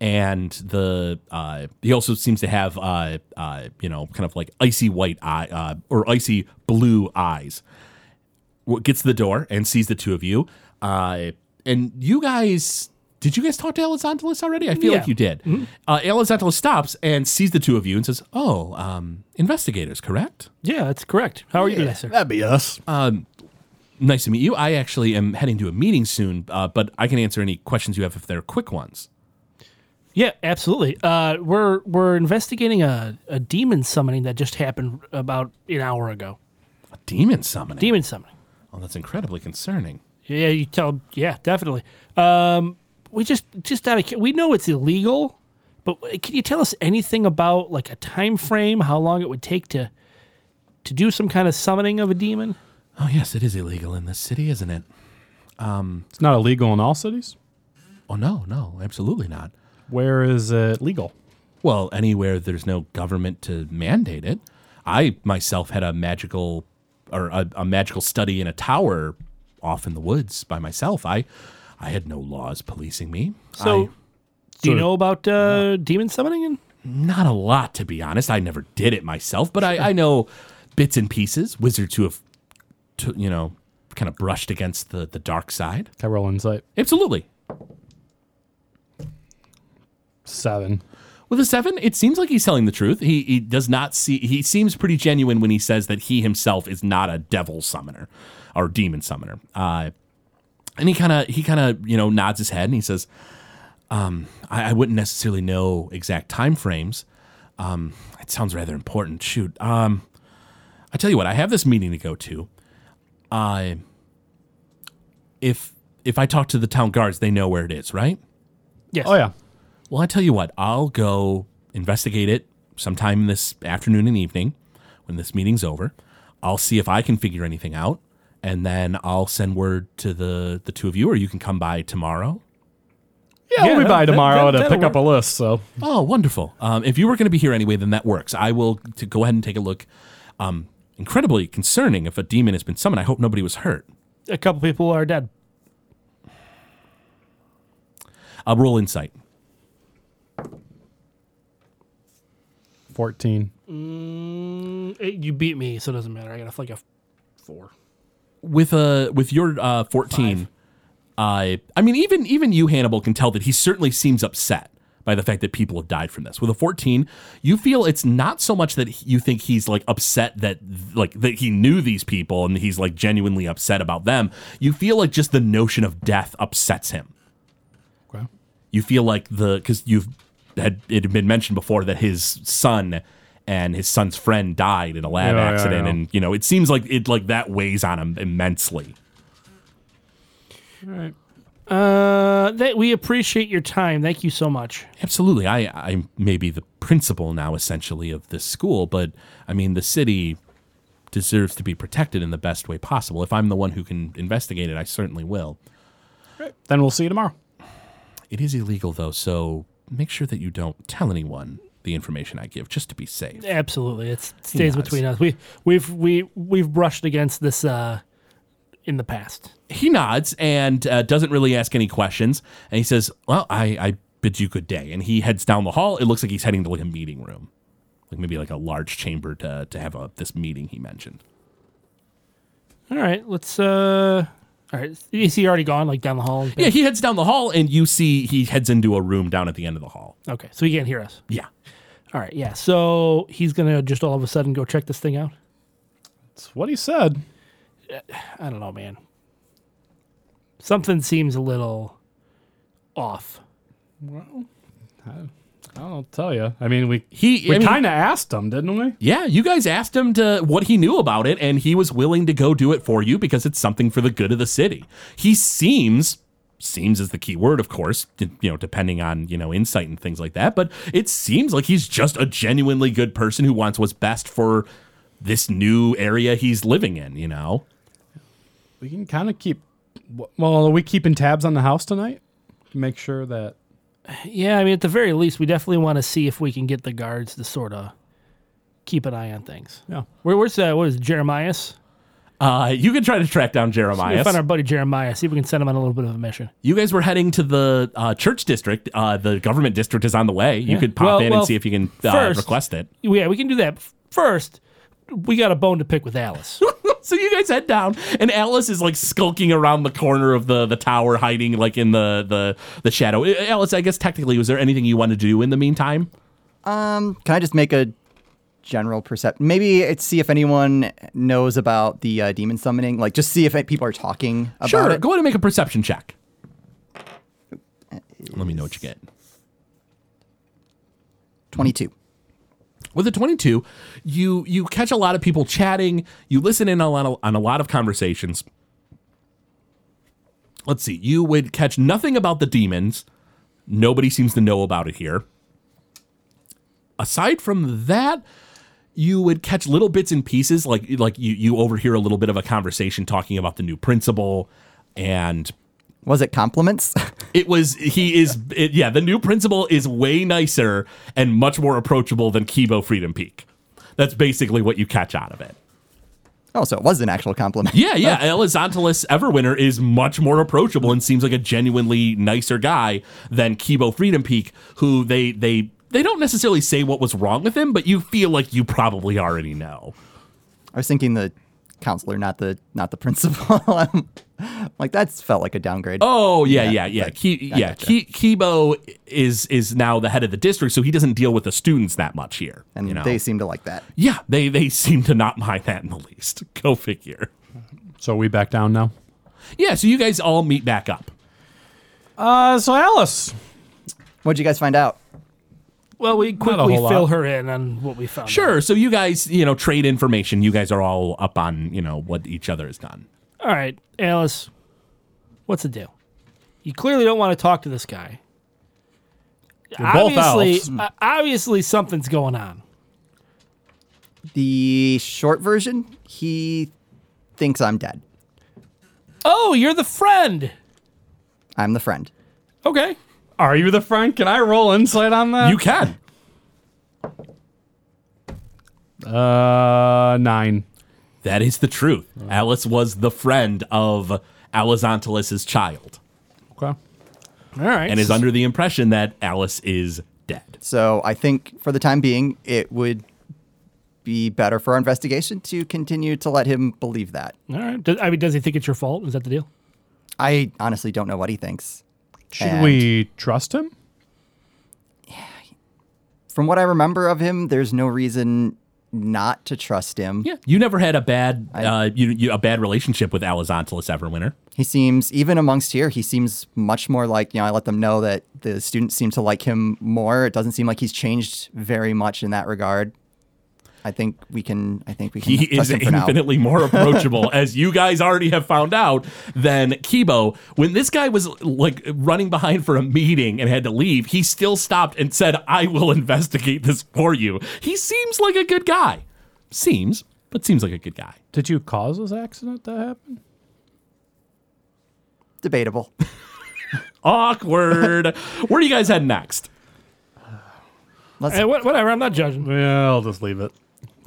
and the uh, he also seems to have uh, uh, you know kind of like icy white eye uh, or icy blue eyes. Gets to the door and sees the two of you, uh, and you guys. Did you guys talk to Alizontalis already? I feel Yeah. like you did. Uh, Alizontalis stops and sees the two of you and says, "Oh, um, investigators, correct? Yeah, that's correct. How are you today, sir? That'd be us. Nice to meet you. I actually am heading to a meeting soon, uh, but I can answer any questions you have if they're quick ones." Yeah, absolutely. Uh, we're we're investigating a, a demon summoning that just happened about an hour ago. A demon summoning. Demon summoning. Oh, that's incredibly concerning. Yeah, you tell. Yeah, definitely. Um, we just just out of we know it's illegal, but can you tell us anything about like a time frame, how long it would take to to do some kind of summoning of a demon? Oh yes, it is illegal in this city, isn't it? Um, it's not illegal in all cities. Oh no, no, absolutely not. Where is it legal? Well, anywhere there's no government to mandate it. I myself had a magical or a, a magical study in a tower off in the woods by myself. I I had no laws policing me. So, I- do you So- know about uh, demon summoning? And not a lot to be honest. I never did it myself, but I, I know bits and pieces. Wizards who have, to, you know, kind of brushed against the the dark side. Can I roll insight? Absolutely. Seven. With a seven, it seems like he's telling the truth. He he does not see. He seems pretty genuine when he says that he himself is not a devil summoner or demon summoner. Uh, and he kind of he kind of you know nods his head and he says, um, I, "I wouldn't necessarily know exact time frames. Um, it sounds rather important. Shoot, um, I tell you what, I have this meeting to go to. I if if I talk to the town guards, they know where it is, right? yes. Oh yeah. Well, I tell you what, I'll go investigate it sometime this afternoon and evening when this meeting's over. I'll see if I can figure anything out, and then I'll send word to the the two of you, or you can come by tomorrow. Yeah, we'll Yeah, be by tomorrow that- to that'll pick up a list. So Oh, wonderful! Um, if you were going to be here anyway, then that works. I will to go ahead and take a look. Um, incredibly concerning if a demon has been summoned. I hope nobody was hurt. A couple people are dead. I'll roll insight. fourteen. Eh, You beat me, so it doesn't matter. I got like a four. With a with your uh, 14 uh, i mean even even you hannibal can tell that he certainly seems upset by the fact that people have died from this. With a 14 you feel it's not so much that you think he's like upset that like that he knew these people and he's like genuinely upset about them. You feel like just the notion of death upsets him. Okay. you feel like the because you've had it had been mentioned before that his son and his son's friend died in a lab Yeah, yeah, accident yeah. and you know it seems like it like that weighs on him immensely All right. Uh, that we appreciate your time. Thank you so much. absolutely i i may be the principal now essentially of this school but i mean the city deserves to be protected in the best way possible if i'm the one who can investigate it i certainly will Right. Then we'll see you tomorrow. it is illegal though so make sure that you don't tell anyone the information i give just to be safe Absolutely, it's, it stays between us. We we've we we've brushed against this uh, in the past. he nods and uh, doesn't really ask any questions. And he says, "Well, I, I bid you good day." And he heads down the hall. It looks like he's heading to like a meeting room, like maybe like a large chamber to to have a, this meeting he mentioned. All right, let's. uh All right, is he already gone? Like down the hall? Yeah, he heads down the hall, and you see he heads into a room down at the end of the hall. Okay, so he can't hear us. Yeah, All right, yeah. So he's gonna just all of a sudden go check this thing out. That's what he said. I don't know, man. Something seems a little off. I'll tell you. I mean, we he. we I mean, kind of asked him, didn't we? Yeah, you guys asked him to what he knew about it, and he was willing to go do it for you because it's something for the good of the city. He seems seems is the key word, of course, you know, depending on you know insight and things like that. But it seems like he's just a genuinely good person who wants what's best for this new area he's living in. You know, We can kind of keep. Well, are we keeping tabs on the house tonight? Make sure that. Yeah, I mean, at the very least, we definitely want to see if we can get the guards to sort of keep an eye on things. Yeah. Where, where's uh, what is it, Jeremias? uh, you can try to track down Jeremiah. find our buddy Jeremiah. See if we can send him on a little bit of a mission. You guys were heading to the uh, church district. Uh, the government district is on the way. You could pop Well- in well, and see if you can uh, first- request it. Yeah, we can do that. First, we got a bone to pick with Alice. So you guys head down, and Alice is like skulking around the corner of the, the tower, hiding like in the, the the shadow. Uh, Alice, I guess technically, was there anything you wanted to do in the meantime? Um, can I just make a general perception? Maybe it's see if anyone knows about the uh, demon summoning. Like, just see if people are talking about Sure. it. Go ahead and make a perception check. Let me know what you get. Twenty-two. With a 22, you you catch a lot of people chatting. You listen in on a on a lot of conversations. Let's see. You would catch nothing about the demons. Nobody seems to know about it here. Aside from that, you would catch little bits and pieces, like like you you overhear a little bit of a conversation talking about the new principal, and Was it compliments? it was he is it, yeah the new principal is way nicer and much more approachable than Kibo Freedom Peak. That's basically what you catch out of it. oh, so it was an actual compliment. Yeah, yeah. Elizontalis Everwinter is much more approachable and seems like a genuinely nicer guy than Kibo Freedom Peak, who they they they don't necessarily say what was wrong with him, but you feel like you probably already know. I was thinking the counselor, not the not the principal. I'm like that's felt like a downgrade. Oh yeah, Yeah, yeah, yeah. but Ki- yeah, gotcha. Ki- Kibo is is now the head of the district, so he doesn't deal with the students that much here. and you know? they seem to like that. yeah, they they seem to not mind that in the least. Go figure. So we back down now. Yeah, so you guys all meet back up. Uh, so Alice. What'd you guys find out? Well, we quickly fill lot. her in on what we found. out. Sure. So you guys, you know, trade information. You guys are all up on, you know, what each other has done. All right, Alice, what's the deal? You clearly don't want to talk to this guy. You're both obviously, elves. uh, obviously something's going on. The short version, he thinks I'm dead. Oh, you're the friend. I'm the friend. Okay. Are you the friend? Can I roll insight on that? You can. Uh, nine. That is the truth. Alice was the friend of Alizontalis' child Okay. All right. and is under the impression that Alice is dead. So I think for the time being, it would be better for our investigation to continue to let him believe that. All right. Does, I mean, does he think it's your fault? Is that the deal? I honestly don't know what he thinks. Should And we trust him? From what I remember of him, there's no reason not to trust him. Yeah. You never had a bad uh, you, you, a bad relationship with Alizontalis Everwinter. He seems, even amongst here, he seems much more like, you know, I let them know that the students seem to like him more. It doesn't seem like he's changed very much in that regard. I think we can, I think we can He trust is him for now. infinitely more approachable, as you guys already have found out, than Kibo. When this guy was like running behind for a meeting and had to leave, he still stopped and said, I will investigate this for you. He seems like a good guy. Seems, but seems like a good guy. Did you cause this accident to happen? Debatable. Awkward. Where are you guys heading next? Let's, eh, Hey, whatever. I'm not judging. Yeah, I'll just leave it.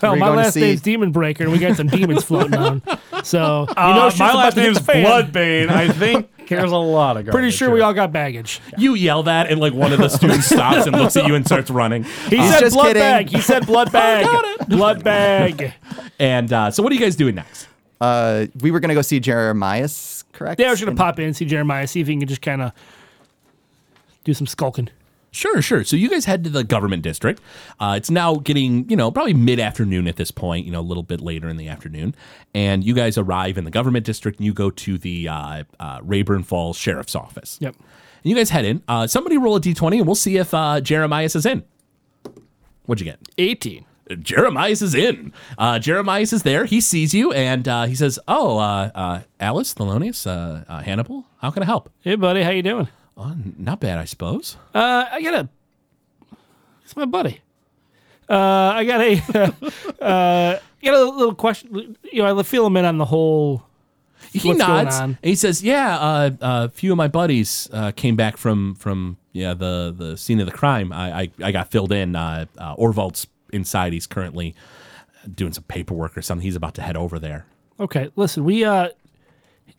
Hell, my last see- name's Demon Breaker, and we got some demons floating on. So you know, Uh, shit's my about last name's the. Bloodbane. I think there's a lot of garbage. Pretty sure we all got baggage. You yell that, and like one of the students stops and looks at you and starts running. He He's said just blood kidding. bag. He said blood bag. blood bag. And uh, so, what are you guys doing next? uh, we were going to go see Jeremias, correct? Yeah, I was gonna And- pop in and see Jeremiah, see if he can just kind of do some skulking. Sure, sure. So you guys head to the government district. Uh, it's now getting, you know, probably mid afternoon at this point, you know, a little bit later in the afternoon. And you guys arrive in the government district and you go to the uh, uh, Rayburn Falls Sheriff's Office. Yep. And you guys head in. Uh, somebody roll a d20 and we'll see if uh, Jeremias is in. What'd you get? 18. Jeremias is in. Uh, Jeremias is there. He sees you and uh, he says, "Oh, uh, uh, Alice, Thelonious, uh, uh, Hannibal, how can I help?" Hey, buddy, how you doing? Oh, not bad, I suppose. Uh, I got a. It's my buddy. Uh, I got a. uh, got a little question. You know, I feel him in on the whole. he nods he says, "Yeah, uh, a few of my buddies uh, came back from from yeah the the scene of the crime. I I, I got filled in. Uh, uh, Orvald's inside. He's currently doing some paperwork or something. He's about to head over there. Okay, listen, we. uh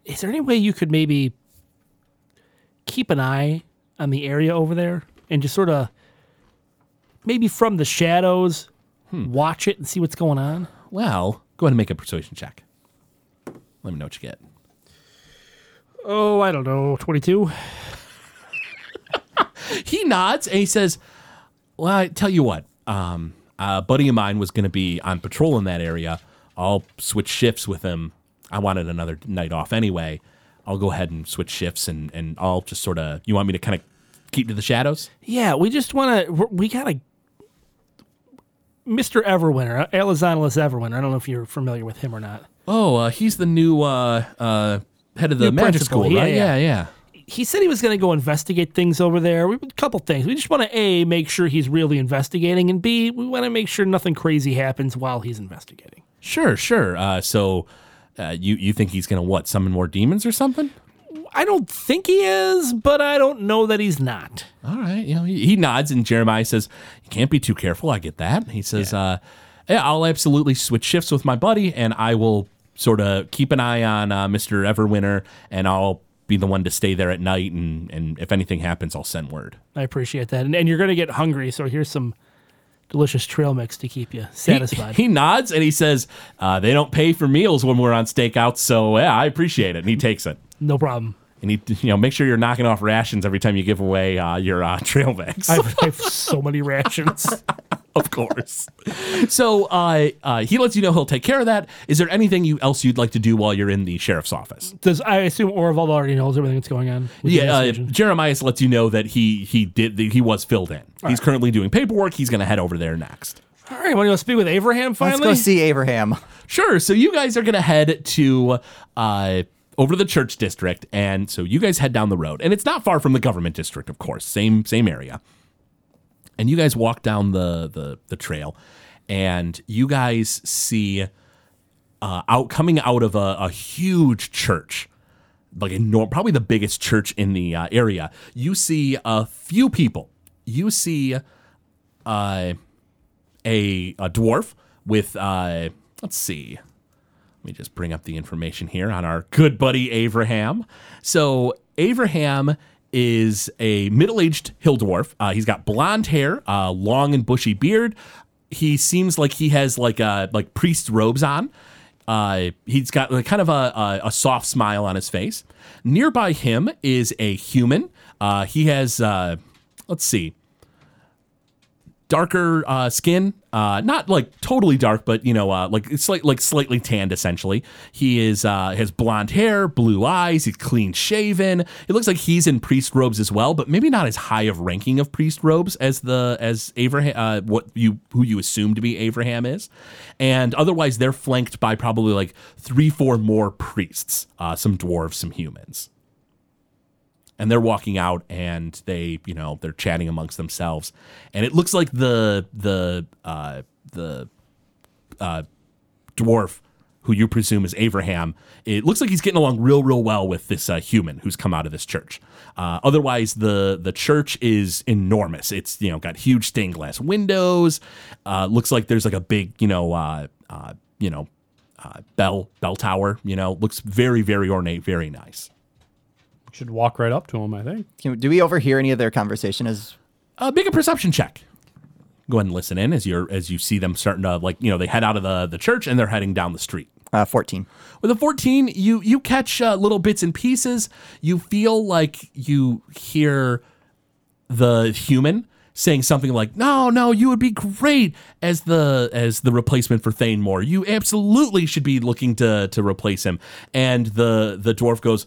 Is there any way you could maybe keep an eye on the area over there and just sort of maybe from the shadows watch it and see what's going on? Well, go ahead and make a persuasion check. Let me know what you get. Oh, I don't know, twenty-two. He nods and he says, "Well, I tell you what, um, a buddy of mine was going to be on patrol in that area. I'll switch shifts with him. I wanted another night off anyway. I'll go ahead and switch shifts and and I'll just sort of. You want me to kind of keep to the shadows? Yeah, we just want to. We gotta. Mr. Everwinter, Elizonolus Everwinter. I don't know if you're familiar with him or not. Oh, uh, he's the new uh, uh, head of the New magic principal, school, yeah, right? yeah. yeah, yeah. he said he was going to go investigate things over there. We, a couple things. We just want to a make sure he's really investigating, and b we want to make sure nothing crazy happens while he's investigating. Sure, sure. Uh, so uh, you you think he's gonna what summon more demons or something? I don't think he is, but I don't know that he's not. All right. You know, he, he nods and Jeremiah says, You can't be too careful. I get that. He says, yeah. Uh, yeah, I'll absolutely switch shifts with my buddy and I will sort of keep an eye on uh, Mr. Everwinter and I'll be the one to stay there at night. And, and if anything happens, I'll send word. I appreciate that. And, and you're going to get hungry. So here's some delicious trail mix to keep you satisfied. He, he nods and he says, uh, They don't pay for meals when we're on stakeouts. So yeah, I appreciate it. And he takes it. No problem. And he, you know, make sure you're knocking off rations every time you give away uh, your uh, trail mix. I have, I have so many rations. of course. So uh, uh, he lets you know he'll take care of that. Is there anything you else you'd like to do while you're in the sheriff's office? Does I assume Orvald already knows everything that's going on? with the Yeah, uh, investigation? Jeremiah lets you know that he he did he was filled in. He's currently doing paperwork. He's going to head over there next. All right, want to go speak with Abraham finally. Let's finally? go see Abraham. Sure. So you guys are going to head to uh, over to the church district, and so you guys head down the road, and it's not far from the government district, of course, same same area. And you guys walk down the the, the trail, and you guys see uh, out coming out of a, a huge church, like a nor- probably the biggest church in the uh, area. You see a few people. You see uh, a, a dwarf with uh, let's see let me just bring up the information here on our good buddy abraham so abraham is a middle-aged hill dwarf. Uh, he's got blonde hair uh, long and bushy beard. He seems like he has like a like priest robes on. Uh, he's got like kind of a, a, a soft smile on his face. Nearby him is a human. Uh, he has uh, let's see darker uh, skin, uh, not like totally dark, but you know, uh, like it's like like slightly tanned. Essentially, he is uh, has blonde hair, blue eyes. He's clean shaven. It looks like he's in priest robes as well, but maybe not as high of ranking of priest robes as the as Abraham, uh, what you who you assume to be Abraham is, and otherwise they're flanked by probably like three, four more priests, uh, some dwarves, some humans and they're walking out and they you know they're chatting amongst themselves and it looks like the the uh the uh dwarf who you presume is Abraham, it looks like he's getting along real, real well with this uh, human who's come out of this church. Uh, otherwise, the the church is enormous. It's you know got huge stained glass windows. Uh, looks like there's like a big you know uh, uh, you know uh, bell bell tower. You know, looks very, very ornate, very nice. Should walk right up to him, I think. Can, do we overhear any of their conversation? As uh, make a perception check. Go ahead and listen in as you're as you see them starting to like you know they head out of the the church and they're heading down the street. uh, fourteen. With a 14, you you catch uh, little bits and pieces. You feel like you hear the human saying something like, "No, no, you would be great as the as the replacement for Thane Moore. You absolutely should be looking to to replace him." And the the dwarf goes,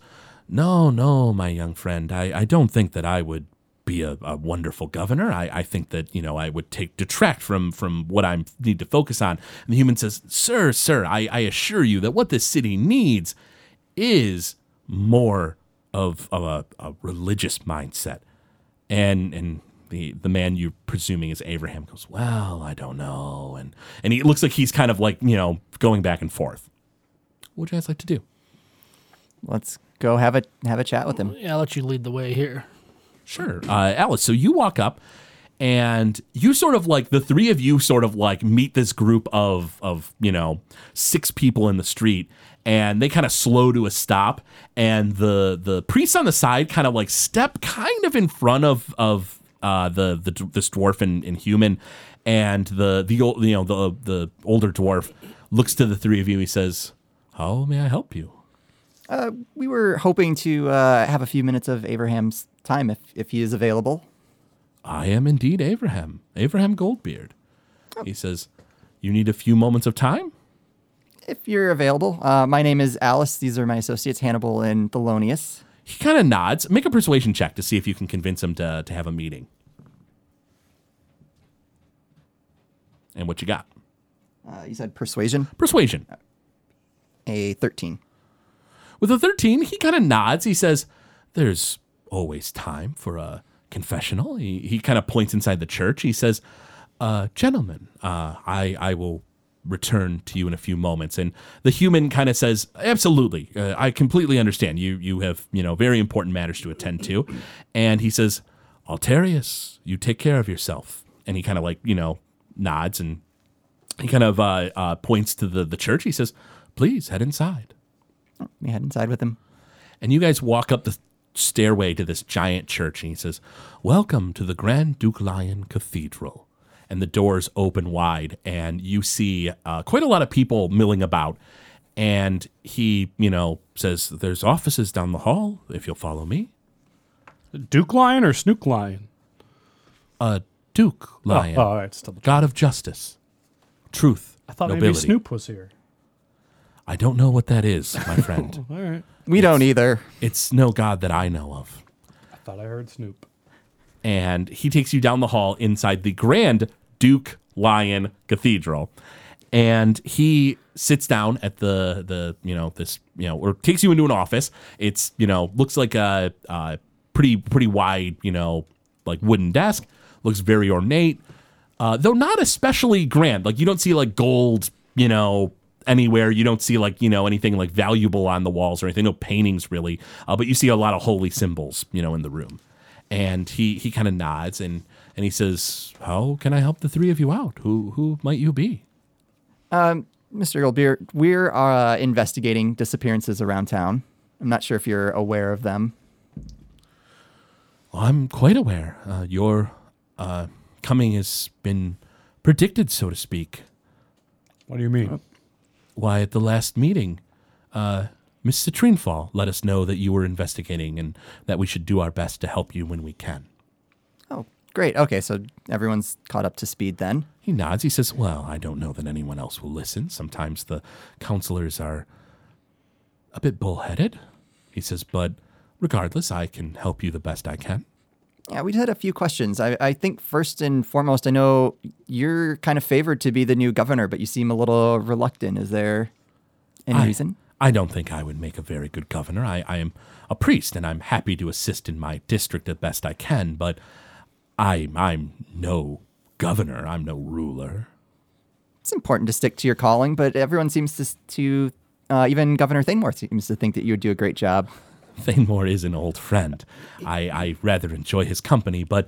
"No, no, my young friend. I I don't think that I would be a, a wonderful governor. I, I think that you know I would take detract from from what I need to focus on." And the human says, "Sir, sir, I, I assure you that what this city needs is more of, of a, a religious mindset." And and the the man you're presuming is Abraham goes, "Well, I don't know," and and he looks like he's kind of like you know going back and forth. What would you guys like to do? Let's go have a have a chat with him. Yeah, I'll let you lead the way here. Sure. Uh, Alice, so you walk up and you sort of like the three of you sort of like meet this group of of, you know, six people in the street and they kind of slow to a stop and the the priests on the side kind of like step kind of in front of of uh, the the this dwarf and, and human and the the old you know the the older dwarf looks to the three of you he says how may i help you Uh, we were hoping to uh, have a few minutes of Abraham's time if if he is available. I am indeed Abraham, Abraham Goldbeard. He says, You need a few moments of time? If you're available, uh, my name is Alice. These are my associates, Hannibal and Thelonious. He kind of nods. Make a persuasion check to see if you can convince him to, to have a meeting. And what you got? Uh, you said persuasion, Persuasion. a thirteen. With a 13, he kind of nods. He says, There's always time for a confessional. He, he kind of points inside the church. He says, uh, Gentlemen, uh, I, I will return to you in a few moments. And the human kind of says, Absolutely. Uh, I completely understand. You, you have, you know, very important matters to attend to. And he says, Altarius, you take care of yourself. And he kind of like, you know, nods and he kind of uh, uh, points to the, the church. He says, Please head inside. We head inside with him. And you guys walk up the stairway to this giant church, and he says, Welcome to the Grand Duke Lion Cathedral. And the doors open wide, and you see uh, quite a lot of people milling about. And he, you know, says, There's offices down the hall if you'll follow me. Duke Lion or Snook Lion? Uh, Duke Lion, Oh, all right, still. God of justice, truth, I thought nobility. maybe Snoop was here. I don't know what that is, my friend. All right. We don't either. it's no God that I know of. I thought I heard Snoop. and he takes you down the hall inside the Grand Duke Lion Cathedral. And he sits down at the the you know this you know or takes you into an office. It's you know looks like a, a pretty pretty wide you know like wooden desk. Looks very ornate, uh, though not especially grand. Like you don't see like gold you know anywhere. You don't see like you know anything like valuable on the walls or anything. No paintings really, uh, but you see a lot of holy symbols you know in the room and he he kind of nods and and he says, "How can I help the three of you out? Who who might you be?" Mr. Goldbeer, we're uh, investigating disappearances around town. I'm not sure if you're aware of them. I'm quite aware. Uh, your uh, coming has been predicted, so to speak. What do you mean? Why, at the last meeting, uh, Miss Citrinefall let us know that you were investigating and that we should do our best to help you when we can. Oh, great. Okay, so everyone's caught up to speed then. He nods. He says, Well, I don't know that anyone else will listen. Sometimes the counselors are a bit bullheaded. He says, But regardless, I can help you the best I can. Yeah, we just had a few questions. I, I think first and foremost, I know you're kind of favored to be the new governor, but you seem a little reluctant. Is there any I, reason? I don't think I would make a very good governor. I, I am a priest and I'm happy to assist in my district the best I can, but I, I'm no governor. I'm no ruler. It's important to stick to your calling, but everyone seems to, to uh, even Governor Thanemore seems to think that you would do a great job. Thanemore is an old friend. I, I rather enjoy his company, but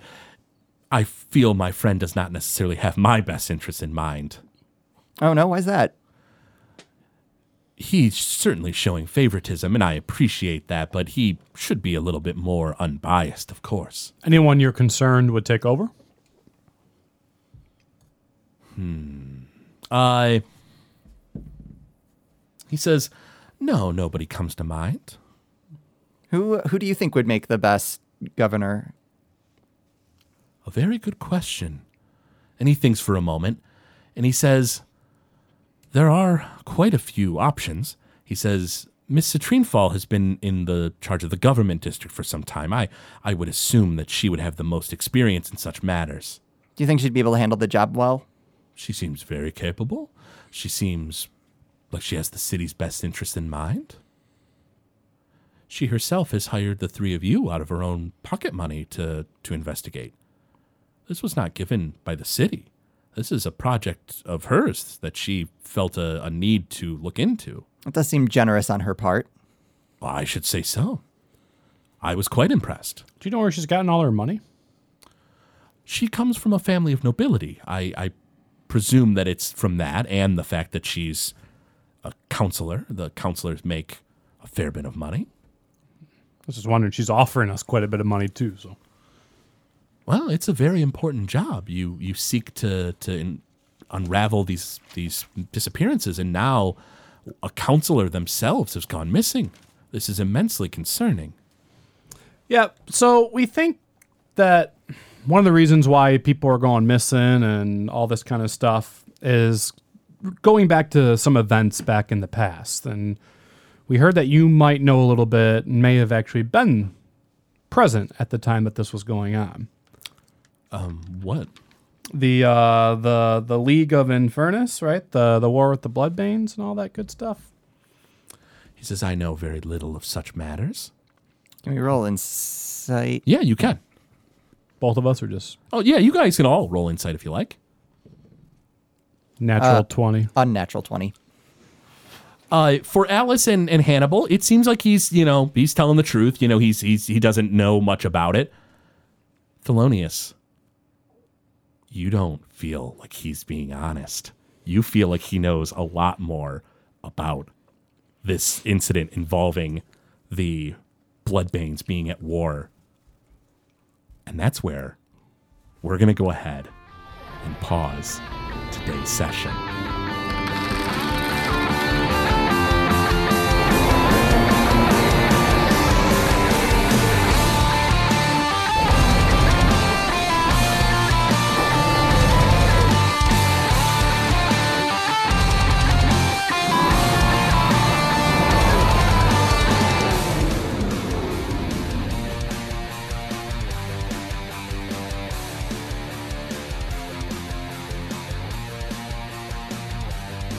I feel my friend does not necessarily have my best interests in mind. Oh no, why's that? He's certainly showing favoritism, and I appreciate that, but he should be a little bit more unbiased, of course. Anyone you're concerned would take over? Hmm. Uh, he says, No, nobody comes to mind. Who who do you think would make the best governor? A very good question. And he thinks for a moment, and he says, There are quite a few options. He says, Miss Citrinefall has been in the charge of the government district for some time. I, I would assume that she would have the most experience in such matters. Do you think she'd be able to handle the job well? She seems very capable. She seems like she has the city's best interest in mind. She herself has hired the three of you out of her own pocket money to, to investigate. This was not given by the city. This is a project of hers that she felt a, a need to look into. It does seem generous on her part. Well, I should say so. I was quite impressed. Do you know where she's gotten all her money? She comes from a family of nobility. I, I presume that it's from that and the fact that she's a counselor. The counselors make a fair bit of money. I was just wondering. She's offering us quite a bit of money too. So Well, it's a very important job. You you seek to to in, unravel these these disappearances, and now a counselor themselves has gone missing. This is immensely concerning. yeah. So we think that one of the reasons why people are going missing and all this kind of stuff is going back to some events back in the past, and we heard that you might know a little bit and may have actually been present at the time that this was going on. Um, What? the uh the the League of Infernus, right? The the war with the Bloodbanes and all that good stuff. He says, I know very little of such matters. Can we roll insight? Yeah, you can. Both of us are just Oh yeah, you guys can all roll insight if you like. natural Uh, 20. Unnatural 20. Uh, for Alice and, and Hannibal, it seems like he's you know he's telling the truth. You know he's he's he doesn't know much about it. Thelonious, you don't feel like he's being honest. You feel like he knows a lot more about this incident involving the Bloodbanes being at war. And that's where we're going to go ahead and pause today's session.